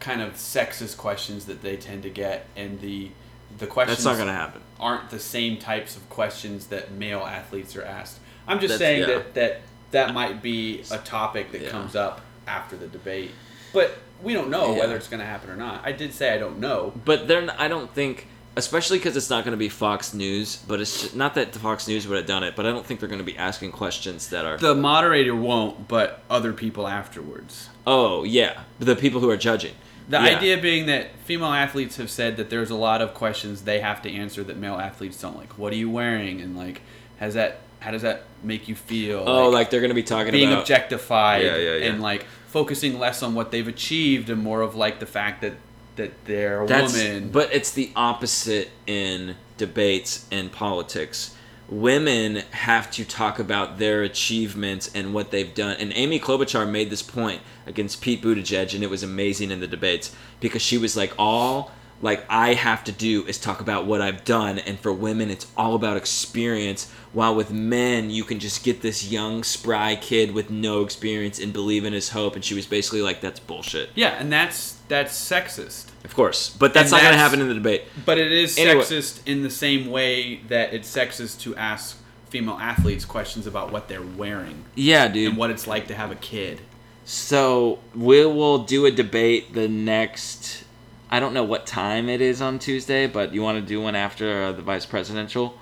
kind of sexist questions that they tend to get, and the the questions That's not gonna happen. aren't the same types of questions that male athletes are asked. I'm just That's- saying yeah. that, that that might be a topic that Yeah. comes up after the debate, but we don't know Yeah. whether it's going to happen or not. I did say I don't know. But they're. n- I don't think, especially because it's not going to be Fox News. But it's just, not that the Fox News would have done it. But I don't think they're going to be asking questions that are. The moderator won't, but other people afterwards. oh yeah, the people who are judging. The Yeah. idea being that female athletes have said that there's a lot of questions they have to answer that male athletes don't like. What are you wearing? And like, has that? How does that make you feel? Oh, like, they're going to be talking about being about objectified Yeah, yeah, yeah. and like focusing less on what they've achieved and more of like the fact that that they're a That's, woman. But it's the opposite in debates and politics. Women have to talk about their achievements and what they've done. And Amy Klobuchar made this point against Pete Buttigieg, and it was amazing in the debates because she was like, all like I have to do is talk about what I've done, and for women, it's all about experience. While with men, you can just get this young, spry kid with no experience and believe in his hope. And she was basically like, "That's bullshit." yeah, and that's that's sexist. Of course, but that's And not going to happen in the debate. But it is Anyway. sexist in the same way that it's sexist to ask female athletes questions about what they're wearing Yeah, dude. and what it's like to have a kid. So we will do a debate the next. I don't know what time it is on Tuesday, but you want to do one after uh, the vice presidential?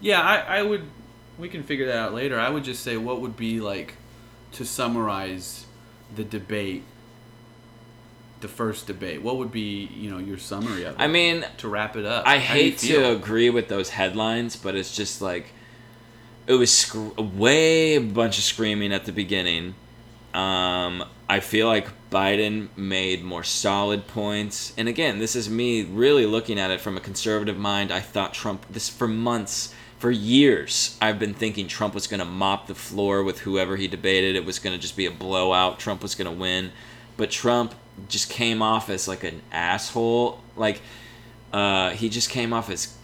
Yeah, I, I would. We can figure that out later. I would just say what would be like to summarize the debate the first debate? What would be you know your summary of it I mean, to wrap it up? I How do you hate to agree with those headlines, but it's just like it was sc- way a bunch of screaming at the beginning. Um, I feel like Biden made more solid points, and again, this is me really looking at it from a conservative mind. I thought Trump this for months, for years. I've been thinking Trump was going to mop the floor with whoever he debated. It was going to just be a blowout. Trump was going to win, but Trump just came off as like an asshole. Like uh, he just came off as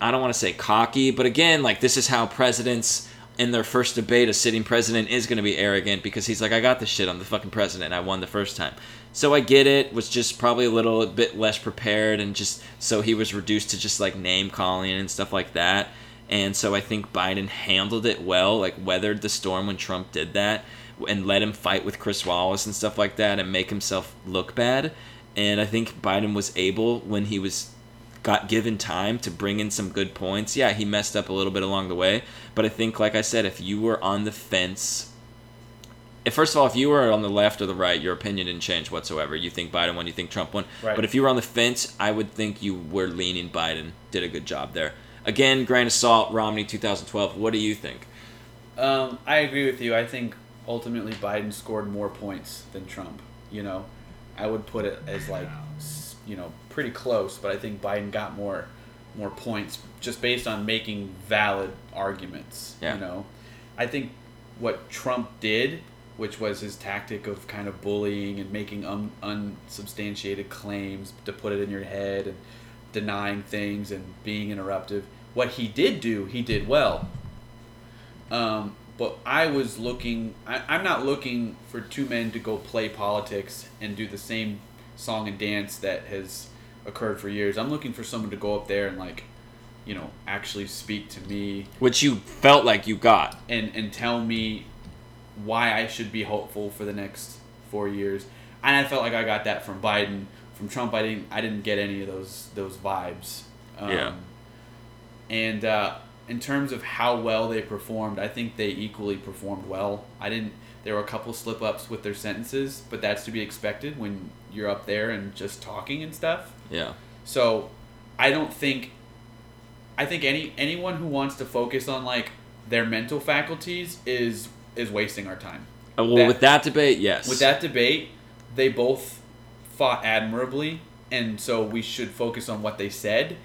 I don't want to say cocky, but again, like this is how presidents in their first debate, a sitting president is going to be arrogant because he's like, I got this shit. I'm the fucking president. I won the first time. So I get it. Was just probably a little bit less prepared, and just so he was reduced to just like name calling and stuff like that. And so I think Biden handled it well, like weathered the storm when Trump did that, and let him fight with Chris Wallace and stuff like that, and make himself look bad. And I think Biden was able when he was got given time to bring in some good points. Yeah, he messed up a little bit along the way, but I think, like I said, if you were on the fence, if first of all, if you were on the left or the right, your opinion didn't change whatsoever. You think Biden won, you think Trump won. Right. But if you were on the fence, I would think you were leaning Biden. Did a good job there. Again, grain of salt, Romney 2012. What do you think? Um, I agree with you. I think ultimately Biden scored more points than Trump. You know, I would put it as like, you know, pretty close, but I think Biden got more, more points just based on making valid arguments. Yeah. You know, I think what Trump did, which was his tactic of kind of bullying and making un- unsubstantiated claims to put it in your head and denying things and being interruptive. What he did do, he did well. Um, but I was looking. I, I'm not looking for two men to go play politics and do the same song and dance that has occurred for years. I'm looking for someone to go up there and like, you know, actually speak to me Which you felt like you got. and and tell me why I should be hopeful for the next four years. And I felt like I got that from Biden. From Trump, I didn't. I didn't get any of those those vibes. Um, Yeah. And uh, in terms of how well they performed, I think they equally performed well. I didn't. There were a couple slip ups with their sentences, but that's to be expected when you're up there and just talking and stuff. Yeah. So, I don't think. I think any anyone who wants to focus on like their mental faculties is is wasting our time. Uh, Well, That- with that debate, yes. With that debate, they both fought admirably, and so we should focus on what they said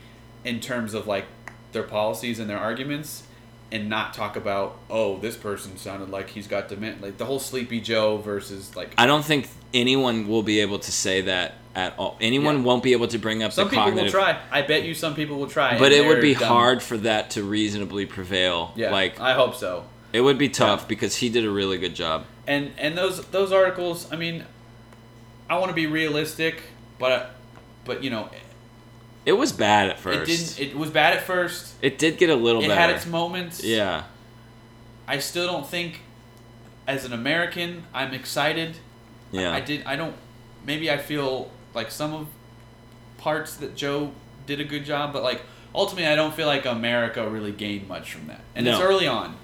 in terms of like their policies and their arguments, and not talk about oh this person sounded like he's got dementia, like the whole Sleepy Joe versus like I don't think anyone will be able to say that at all. Anyone Yeah. won't be able to bring up some the people cognitive. will try. I bet you some people will try, But it would be dumb. hard for that to reasonably prevail. Yeah, Like I hope so. it would be tough Yeah. because he did a really good job. and and those those articles i mean i want to be realistic but but you know It was bad at it first. didn't it was bad at first It did get a little it better. had its moments yeah. i still don't think as an american i'm excited Yeah. i did i don't maybe i feel like some of parts that joe did a good job but like ultimately i don't feel like america really gained much from that and it's early on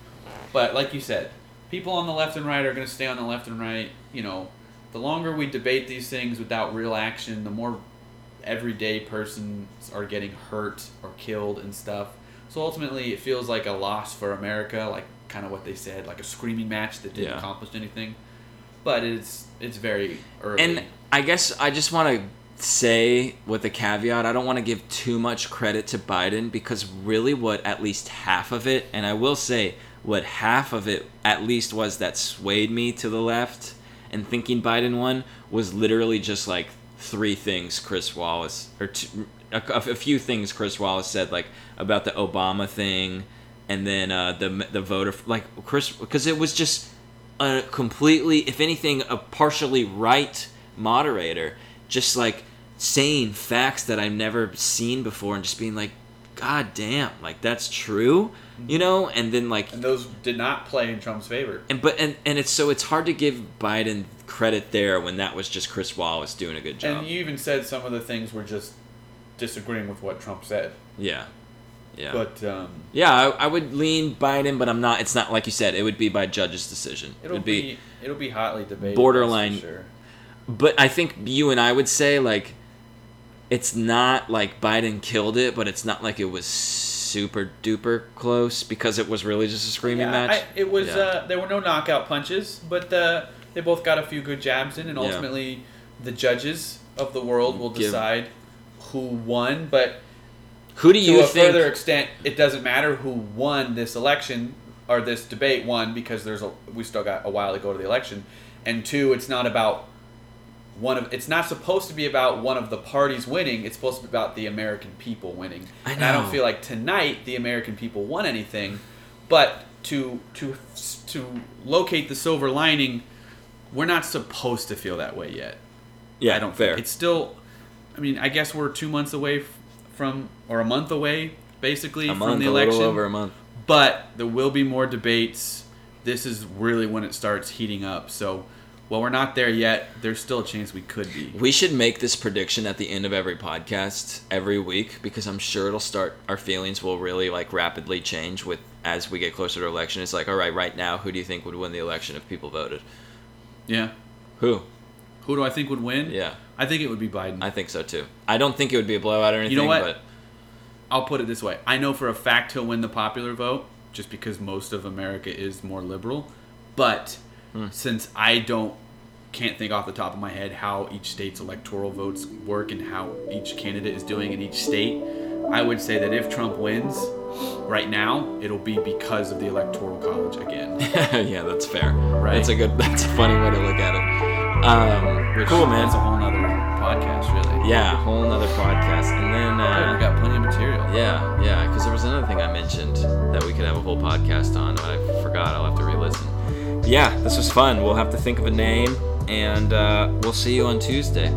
but like you said people on the left and right are going to stay on the left and right you know the longer we debate these things without real action the more everyday persons are getting hurt or killed and stuff. So ultimately it feels like a loss for america like kind of what they said like a screaming match that didn't Yeah. accomplish anything. But it's it's very early. And I guess I just want to say with a caveat, I don't want to give too much credit to Biden because really what at least half of it, and I will say what half of it at least was that swayed me to the left and thinking Biden won was literally just like three things Chris Wallace or a, a few things Chris Wallace said like about the Obama thing and then uh, the the voter like Chris because it was just a completely, if anything, a partially right moderator, just like saying facts that I've never seen before and just being like, God damn, like that's true, you know? And then like, and those did not play in trump's favor and but and and it's so it's hard to give Biden credit there when that was just Chris Wallace doing a good job. And you even said some of the things were just disagreeing with what Trump said. yeah, yeah, But um, yeah. I, I would lean Biden, but I'm not. It's not like you said. It would be by judge's decision. It it'll would be, be it'll be hotly debated. borderline- sure. but I think you and I would say like it's not like Biden killed it, but it's not like it was super duper close because it was really just a screaming Yeah, match. I, it was. Yeah. Uh, there were no knockout punches, but uh, they both got a few good jabs in, and Yeah. ultimately, the judges of the world will Give- decide who won. But Who do you to a think? further extent, it doesn't matter who won this election or this debate won because there's a we still got a while to go to the election, and two, it's not about one of it's not supposed to be about one of the parties winning. It's supposed to be about the American people winning. I know. And I don't feel like tonight the American people won anything, but to to to locate the silver lining, we're not supposed to feel that way yet. yeah, I don't fair. It's still, I mean, I guess we're two months away from, or a month away, basically, a from month, the a election. little over a month. But there will be more debates. This is really when it starts heating up. So while we're not there yet, there's still a chance we could be. We should make this prediction at the end of every podcast every week because I'm sure it'll start. Our feelings will really like rapidly change with as we get closer to election. It's like, all right, right now, who do you think would win the election if people voted? Yeah. Who? Who do I think would win? Yeah, I think it would be Biden. I think so too. I don't think it would be a blowout or anything. You know what? But I'll put it this way: I know for a fact he'll win the popular vote, just because most of America is more liberal. But Hmm. since I don't, can't think off the top of my head how each state's electoral votes work and how each candidate is doing in each state, I would say that if Trump wins, right now it'll be because of the electoral college again. [LAUGHS] yeah, that's fair. Right. That's a good. [LAUGHS] That's a funny way to look at it. Um, Which cool, man. It's a whole nother podcast, really. Yeah, whole nother podcast, and then. Oh, we Uh, got plenty of material. Yeah, yeah, because there was another thing I mentioned that we could have a whole podcast on. but I forgot. I'll have to re-listen. Yeah, this was fun. We'll have to think of a name, and uh, we'll see you on Tuesday.